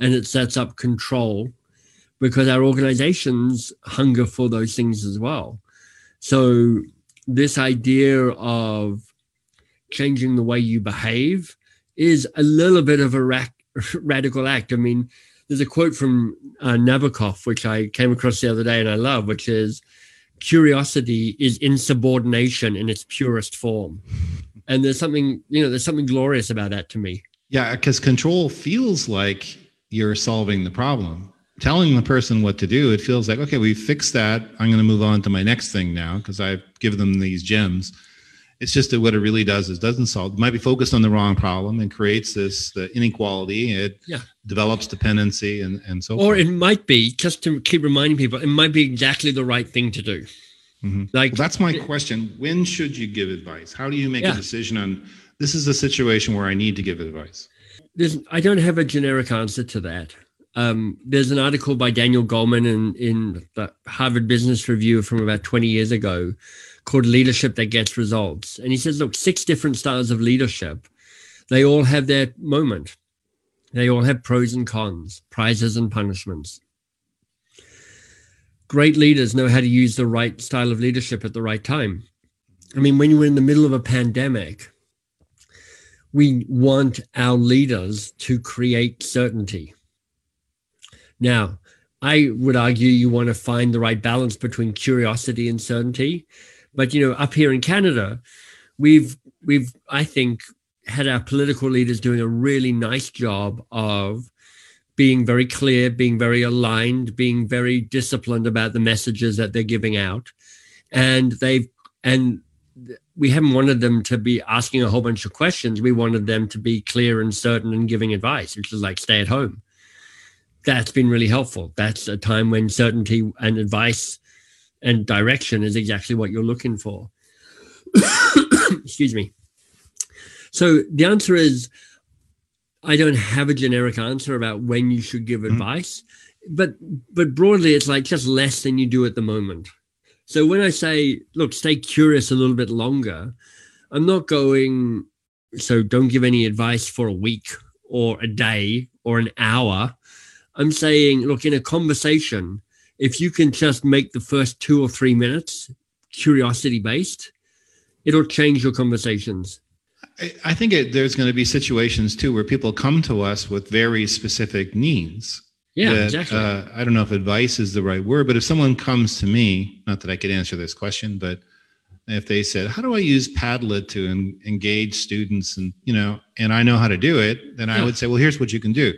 and it sets up control because our organizations hunger for those things as well so this idea of changing the way you behave is a little bit of a ra- radical act i mean there's a quote from uh, Nabokov, which I came across the other day and I love, which is curiosity is insubordination in its purest form. And there's something, you know, there's something glorious about that to me. Yeah, because control feels like you're solving the problem. Telling the person what to do, it feels like, okay, we fixed that. I'm going to move on to my next thing now because I've given them these gems it's just that what it really does is doesn't solve. It might be focused on the wrong problem and creates this the inequality. It yeah. develops dependency and and so. Or forth. it might be just to keep reminding people, it might be exactly the right thing to do. Mm-hmm. Like well, that's my question. When should you give advice? How do you make yeah. a decision on this is a situation where I need to give advice? There's, I don't have a generic answer to that. Um, there's an article by Daniel Goleman in, in the Harvard Business Review from about 20 years ago called Leadership That Gets Results. And he says, look, six different styles of leadership, they all have their moment. They all have pros and cons, prizes and punishments. Great leaders know how to use the right style of leadership at the right time. I mean, when you're in the middle of a pandemic, we want our leaders to create certainty. Now, I would argue you want to find the right balance between curiosity and certainty. But you know, up here in Canada, we've we've I think had our political leaders doing a really nice job of being very clear, being very aligned, being very disciplined about the messages that they're giving out. And they've and we haven't wanted them to be asking a whole bunch of questions. We wanted them to be clear and certain and giving advice, which is like stay at home. That's been really helpful. That's a time when certainty and advice and direction is exactly what you're looking for. Excuse me. So the answer is I don't have a generic answer about when you should give mm-hmm. advice, but but broadly it's like just less than you do at the moment. So when I say, look, stay curious a little bit longer, I'm not going so don't give any advice for a week or a day or an hour. I'm saying, look, in a conversation, if you can just make the first two or three minutes curiosity based, it'll change your conversations. I, I think it, there's going to be situations too where people come to us with very specific needs. Yeah, that, exactly. Uh, I don't know if advice is the right word, but if someone comes to me, not that I could answer this question, but if they said, "How do I use Padlet to en- engage students?" and you know, and I know how to do it, then I would say, "Well, here's what you can do."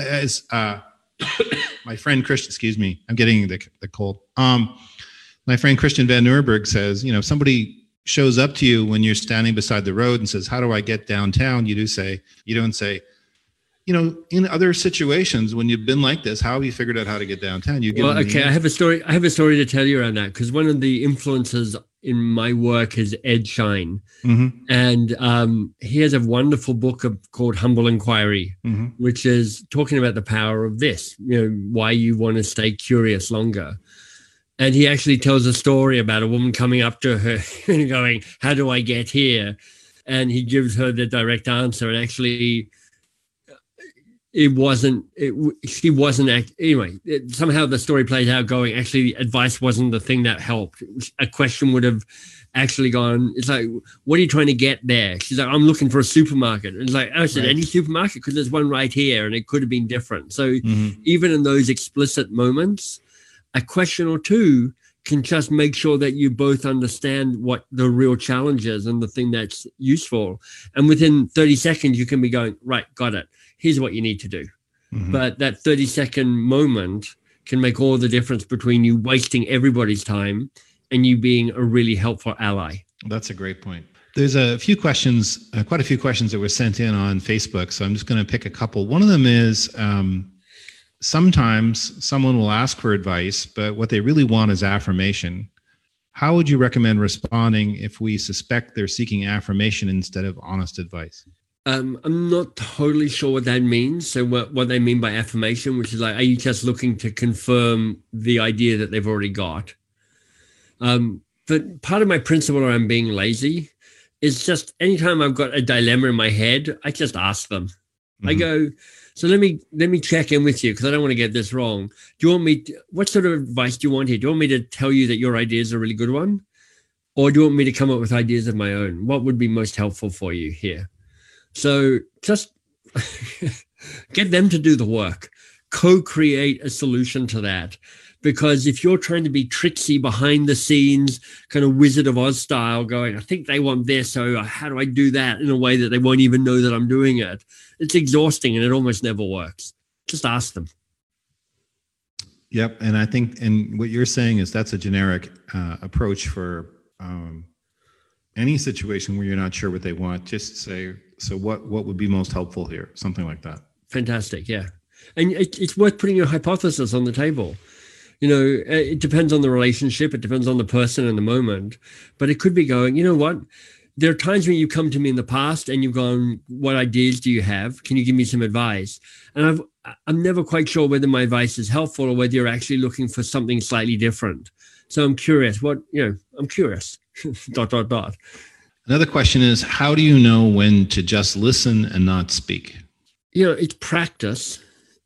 As uh, my friend Christian, excuse me, I'm getting the, the cold. Um, my friend Christian Van Nieuwerburgh says, you know, if somebody shows up to you when you're standing beside the road and says, "How do I get downtown?" You do say, you don't say, you know, in other situations when you've been like this, how have you figured out how to get downtown? You get well, okay. I have a story. I have a story to tell you around that because one of the influences in my work is Ed Schein. mm-hmm. and um, he has a wonderful book of, called Humble Inquiry, mm-hmm. which is talking about the power of this. You know, why you want to stay curious longer. And he actually tells a story about a woman coming up to her and going, "How do I get here?" And he gives her the direct answer, and actually it wasn't it, she wasn't act, anyway it, somehow the story plays out going actually advice wasn't the thing that helped. A question would have actually gone it's like what are you trying to get there? She's like i'm looking for a supermarket. And it's like oh, i said right. any supermarket? Because there's one right here and it could have been different. So mm-hmm. even in those explicit moments a question or two can just make sure that you both understand what the real challenge is and the thing that's useful. And within 30 seconds you can be going right got it here's what you need to do. Mm-hmm. But that 30 second moment can make all the difference between you wasting everybody's time and you being a really helpful ally. That's a great point. There's a few questions, uh, quite a few questions that were sent in on Facebook. So I'm just going to pick a couple. One of them is um, sometimes someone will ask for advice, but what they really want is affirmation. How would you recommend responding if we suspect they're seeking affirmation instead of honest advice? Um, I'm not totally sure what that means. So, what, what they mean by affirmation, which is like, are you just looking to confirm the idea that they've already got? Um, but part of my principle around being lazy is just anytime I've got a dilemma in my head, I just ask them. Mm-hmm. I go, so let me let me check in with you because I don't want to get this wrong. Do you want me? To, what sort of advice do you want here? Do you want me to tell you that your idea is a really good one, or do you want me to come up with ideas of my own? What would be most helpful for you here? So just get them to do the work, co create a solution to that. Because if you're trying to be tricksy behind the scenes, kind of Wizard of Oz style, going, I think they want this. So how do I do that in a way that they won't even know that I'm doing it? It's exhausting and it almost never works. Just ask them. Yep. And I think, and what you're saying is that's a generic uh, approach for um, any situation where you're not sure what they want. Just say, so what what would be most helpful here? Something like that. Fantastic, yeah. And it, it's worth putting your hypothesis on the table. You know, it depends on the relationship, it depends on the person and the moment, but it could be going, you know what? There are times when you come to me in the past and you've gone, what ideas do you have? Can you give me some advice? And I've I'm never quite sure whether my advice is helpful or whether you're actually looking for something slightly different. So I'm curious. What you know, I'm curious. dot dot dot. Another question is how do you know when to just listen and not speak? You know, it's practice.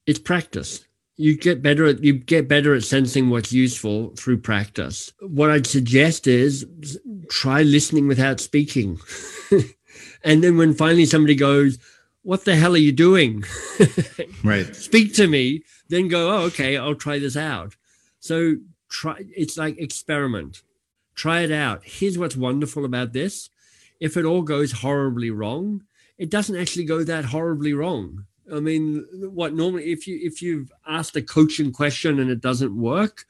It's practice. You get better at you get better at sensing what's useful through practice. What I'd suggest is try listening without speaking. and then when finally somebody goes, What the hell are you doing? right. Speak to me, then go, Oh, okay, I'll try this out. So try it's like experiment. Try it out. Here's what's wonderful about this if it all goes horribly wrong, it doesn't actually go that horribly wrong. I mean, what normally if you if you've asked a coaching question and it doesn't work,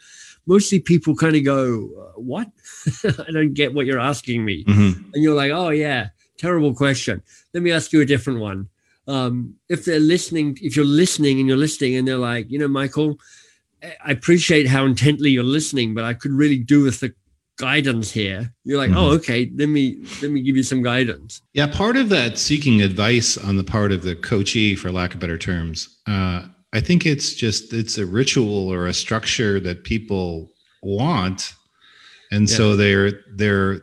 mostly people kind of go, uh, "What? I don't get what you're asking me," mm-hmm. and you're like, "Oh yeah, terrible question. Let me ask you a different one." Um, if they're listening, if you're listening and you're listening, and they're like, "You know, Michael, I appreciate how intently you're listening, but I could really do with the guidance here you're like oh, mm-hmm. oh okay let me let me give you some guidance yeah part of that seeking advice on the part of the coachee for lack of better terms uh, i think it's just it's a ritual or a structure that people want and yeah. so they're they're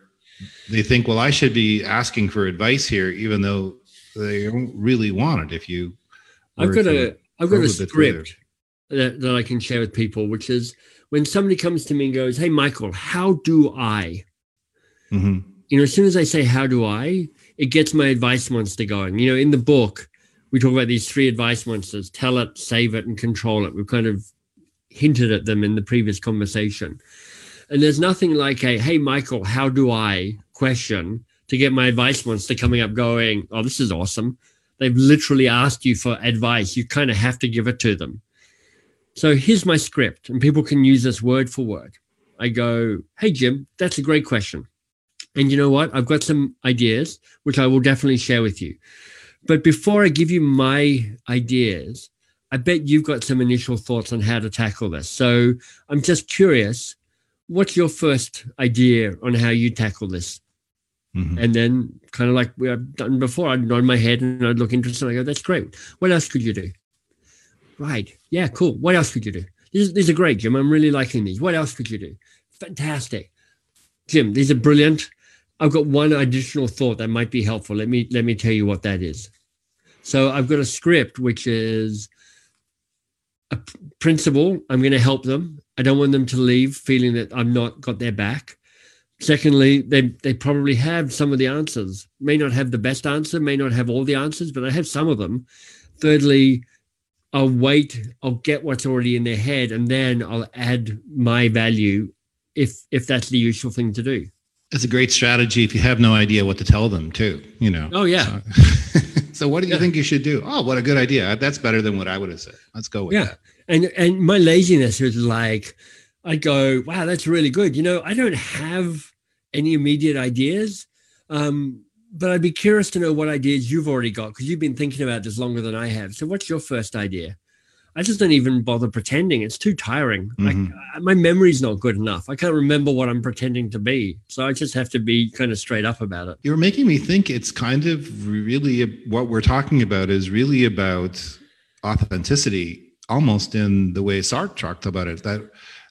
they think well i should be asking for advice here even though they don't really want it if you i've got a i've got a script that, that I can share with people, which is when somebody comes to me and goes, Hey, Michael, how do I? Mm-hmm. You know, as soon as I say, How do I? it gets my advice monster going. You know, in the book, we talk about these three advice monsters tell it, save it, and control it. We've kind of hinted at them in the previous conversation. And there's nothing like a, Hey, Michael, how do I question to get my advice monster coming up going, Oh, this is awesome. They've literally asked you for advice. You kind of have to give it to them. So here's my script, and people can use this word for word. I go, Hey, Jim, that's a great question. And you know what? I've got some ideas, which I will definitely share with you. But before I give you my ideas, I bet you've got some initial thoughts on how to tackle this. So I'm just curious, what's your first idea on how you tackle this? Mm-hmm. And then, kind of like we have done before, I'd nod my head and I'd look interested. And I go, "That's great. What else could you do?" Right. Yeah. Cool. What else could you do? These, these are great, Jim. I'm really liking these. What else could you do? Fantastic, Jim. These are brilliant. I've got one additional thought that might be helpful. Let me let me tell you what that is. So I've got a script which is a principle. I'm going to help them. I don't want them to leave feeling that I'm not got their back. Secondly, they they probably have some of the answers. May not have the best answer, may not have all the answers, but I have some of them. Thirdly, I'll wait, I'll get what's already in their head, and then I'll add my value if if that's the useful thing to do. It's a great strategy if you have no idea what to tell them too, you know. Oh yeah. So, so what do you yeah. think you should do? Oh, what a good idea. That's better than what I would have said. Let's go with yeah. that. And and my laziness is like I go, wow, that's really good. You know, I don't have any immediate ideas. Um, but I'd be curious to know what ideas you've already got because you've been thinking about this longer than I have. So what's your first idea? I just don't even bother pretending. It's too tiring. Mm-hmm. I, my memory's not good enough. I can't remember what I'm pretending to be. So I just have to be kind of straight up about it. You're making me think it's kind of really what we're talking about is really about authenticity, almost in the way Sartre talked about it, that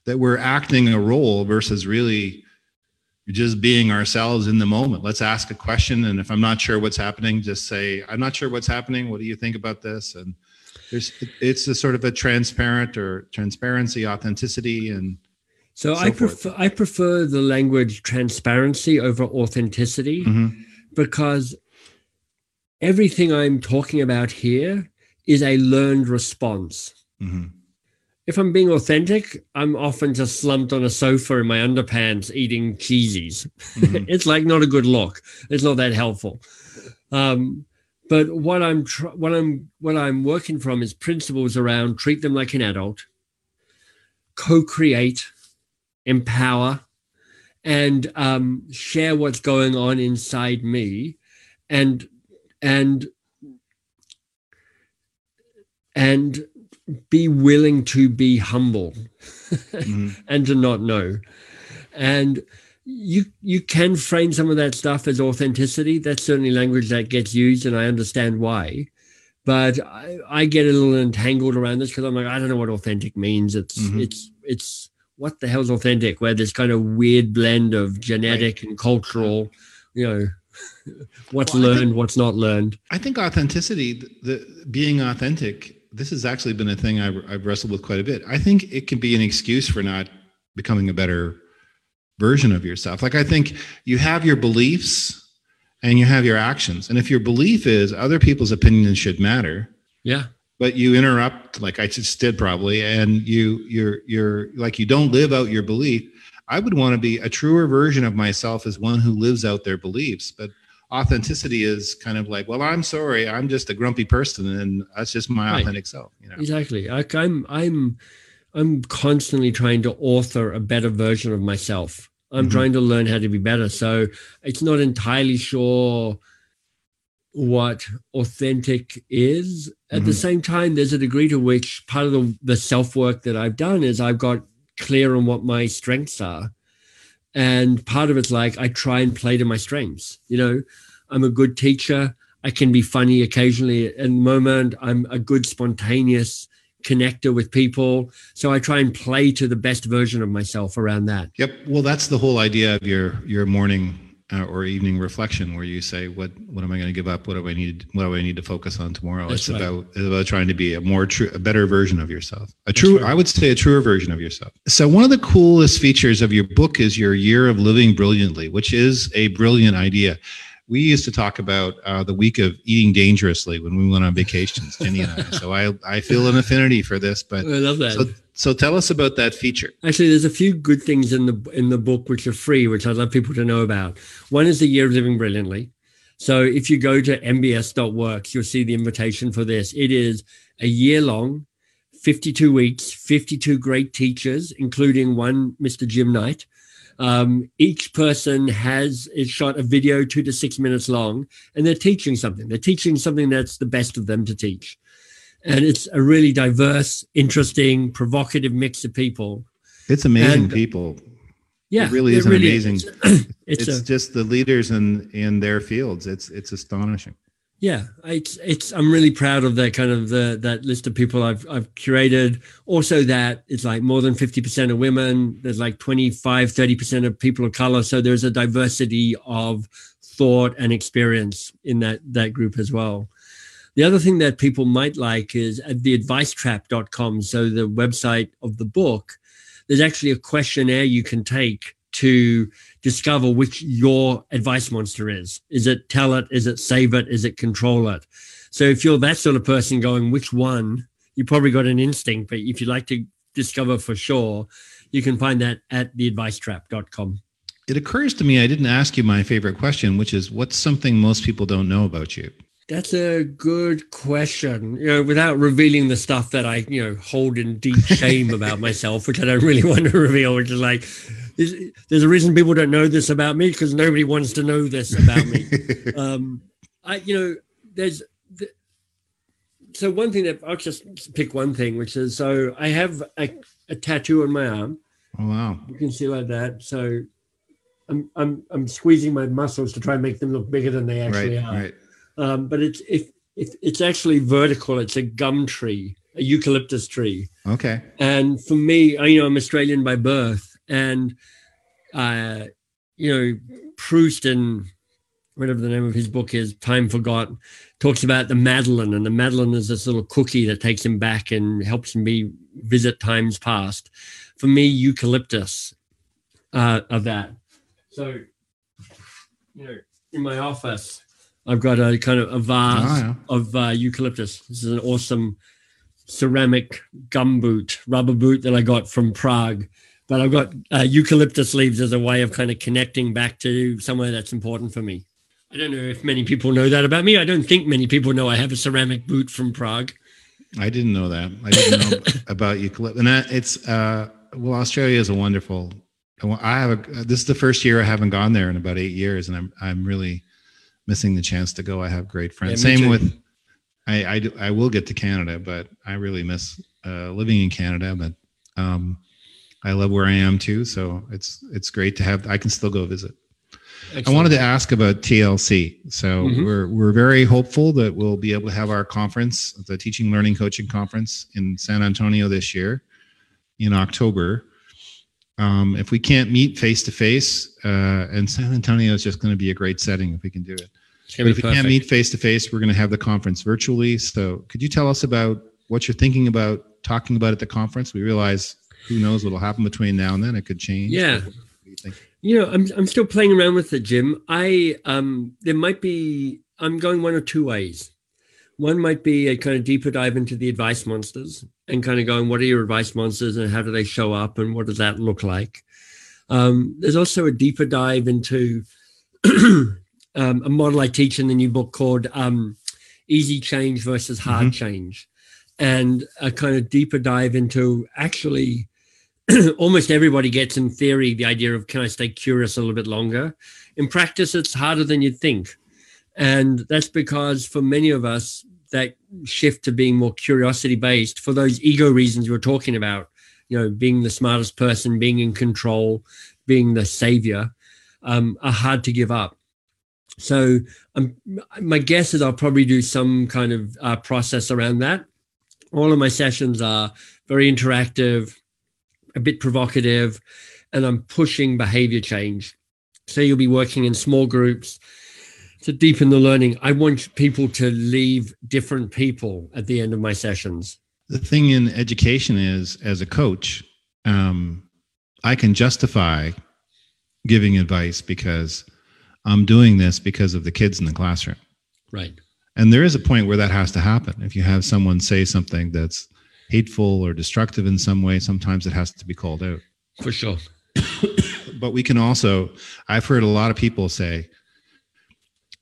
that we're acting a role versus really just being ourselves in the moment. Let's ask a question. And if I'm not sure what's happening, just say, I'm not sure what's happening. What do you think about this? And there's it's a sort of a transparent or transparency, authenticity, and so, so I prefer I prefer the language transparency over authenticity mm-hmm. because everything I'm talking about here is a learned response. Mm-hmm. If I'm being authentic, I'm often just slumped on a sofa in my underpants eating cheesies. Mm-hmm. it's like not a good look. It's not that helpful. Um, but what I'm tr- what I'm what I'm working from is principles around treat them like an adult, co-create, empower, and um, share what's going on inside me, and and and be willing to be humble mm-hmm. and to not know and you you can frame some of that stuff as authenticity. That's certainly language that gets used, and I understand why. But I, I get a little entangled around this because I'm like, I don't know what authentic means. It's mm-hmm. it's it's what the hell's authentic? Where there's kind of weird blend of genetic right. and cultural, you know, what's well, learned, think, what's not learned. I think authenticity, the, the being authentic, this has actually been a thing I've, I've wrestled with quite a bit. I think it can be an excuse for not becoming a better version of yourself. Like I think you have your beliefs and you have your actions. And if your belief is other people's opinions should matter, yeah. But you interrupt, like I just did probably, and you you're you're like you don't live out your belief. I would want to be a truer version of myself as one who lives out their beliefs. But authenticity is kind of like, well, I'm sorry, I'm just a grumpy person, and that's just my right. authentic self. You know? Exactly. Like I'm I'm I'm constantly trying to author a better version of myself I'm mm-hmm. trying to learn how to be better. So it's not entirely sure what authentic is. At mm-hmm. the same time, there's a degree to which part of the, the self work that I've done is I've got clear on what my strengths are. And part of it's like I try and play to my strengths. You know, I'm a good teacher. I can be funny occasionally. At the moment, I'm a good spontaneous connector with people. So I try and play to the best version of myself around that. Yep. Well, that's the whole idea of your your morning uh, or evening reflection where you say what what am i going to give up? What do i need what do i need to focus on tomorrow? That's it's right. about it's about trying to be a more true a better version of yourself. A true right. i would say a truer version of yourself. So one of the coolest features of your book is your year of living brilliantly which is a brilliant idea we used to talk about uh, the week of eating dangerously when we went on vacations, Jenny and I. So I, I feel an affinity for this. But I love that. So, so tell us about that feature. Actually, there's a few good things in the in the book which are free, which I'd love people to know about. One is the year of living brilliantly. So if you go to mbs.works, you'll see the invitation for this. It is a year long, 52 weeks, 52 great teachers, including one Mr. Jim Knight um, each person has is shot a video two to six minutes long, and they're teaching something. They're teaching something that's the best of them to teach, and it's a really diverse, interesting, provocative mix of people. It's amazing and, people. Yeah, it really is it really amazing. Is. it's, it's a, just the leaders in in their fields. It's it's astonishing yeah it's it's i'm really proud of that kind of the that list of people i've i've curated. Also that it's like more than 50% of women. There's like 25 30% of people of color. So there's a diversity of thought and experience in that that group as well. The other thing that people might like is at theadvicetrap.com so the website of the book there's actually a questionnaire you can take to discover which your advice monster is. Is it tell it? Is it save it? Is it control it? So if you're that sort of person going, which one, you probably got an instinct, but if you'd like to discover for sure, you can find that at theadvicetrap.com. It occurs to me I didn't ask you my favorite question, which is what's something most people don't know about you? That's a good question. You know, without revealing the stuff that I, you know, hold in deep shame about myself, which I don't really want to reveal, which is like there's a reason people don't know this about me because nobody wants to know this about me. um, I, you know, there's the, so one thing that I'll just pick one thing, which is so I have a, a tattoo on my arm. Oh wow! You can see like that. So I'm I'm I'm squeezing my muscles to try and make them look bigger than they actually right, are. Right. Um, but it's if if it's actually vertical. It's a gum tree, a eucalyptus tree. Okay. And for me, I, you know, I'm Australian by birth, and uh, you know Proust and whatever the name of his book is, Time Forgot, talks about the Madeleine, and the Madeleine is this little cookie that takes him back and helps him be visit times past. For me, eucalyptus uh, of that. So, you know, in my office, I've got a kind of a vase oh, yeah. of uh, eucalyptus. This is an awesome ceramic gum boot, rubber boot that I got from Prague but I've got uh, eucalyptus leaves as a way of kind of connecting back to somewhere that's important for me. I don't know if many people know that about me. I don't think many people know I have a ceramic boot from Prague. I didn't know that. I didn't know about eucalyptus. And it's, uh, well, Australia is a wonderful, I have a, this is the first year I haven't gone there in about eight years and I'm, I'm really missing the chance to go. I have great friends. Yeah, Same too. with, I, I, do, I will get to Canada, but I really miss uh, living in Canada. But um, I love where I am too. So it's it's great to have. I can still go visit. Excellent. I wanted to ask about TLC. So mm-hmm. we're we're very hopeful that we'll be able to have our conference, the Teaching Learning Coaching Conference in San Antonio this year, in October. Um, if we can't meet face to face, and San Antonio is just going to be a great setting if we can do it. But if we perfect. can't meet face to face, we're going to have the conference virtually. So could you tell us about what you're thinking about talking about at the conference? We realize who knows what'll happen between now and then? It could change. Yeah. You, you know, I'm I'm still playing around with it, Jim. I um there might be I'm going one or two ways. One might be a kind of deeper dive into the advice monsters and kind of going, what are your advice monsters and how do they show up and what does that look like? Um, there's also a deeper dive into um, a model I teach in the new book called um, Easy Change versus Hard mm-hmm. Change, and a kind of deeper dive into actually almost everybody gets in theory the idea of can I stay curious a little bit longer? In practice, it's harder than you'd think. And that's because for many of us, that shift to being more curiosity based for those ego reasons you were talking about, you know, being the smartest person, being in control, being the savior, um, are hard to give up. So um, my guess is I'll probably do some kind of uh, process around that. All of my sessions are very interactive, a bit provocative, and I'm pushing behavior change. So you'll be working in small groups to deepen the learning. I want people to leave different people at the end of my sessions. The thing in education is, as a coach, um, I can justify giving advice because I'm doing this because of the kids in the classroom. Right. And there is a point where that has to happen. If you have someone say something that's hateful or destructive in some way, sometimes it has to be called out. For sure. but we can also, I've heard a lot of people say,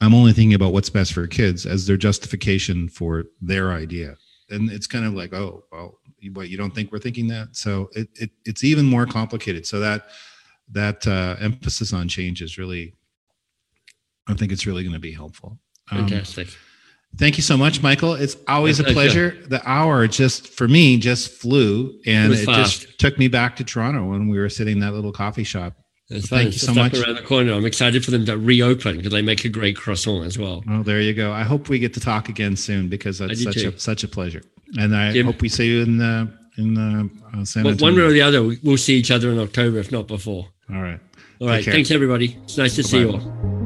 I'm only thinking about what's best for kids as their justification for their idea. And it's kind of like, oh, well, what you don't think we're thinking that? So it, it it's even more complicated. So that that uh, emphasis on change is really, I think it's really going to be helpful. Um, Fantastic. Thank you so much, Michael. It's always a pleasure. The hour just for me just flew, and it, it just took me back to Toronto when we were sitting in that little coffee shop. Thank you so much. Around the corner. I'm excited for them to reopen because they make a great croissant as well. Oh, there you go. I hope we get to talk again soon because that's such a such a pleasure. And I Jim, hope we see you in the in the uh, San Antonio. One way or the other, we'll see each other in October, if not before. All right. All right. Thanks, everybody. It's nice to Bye-bye. see you all.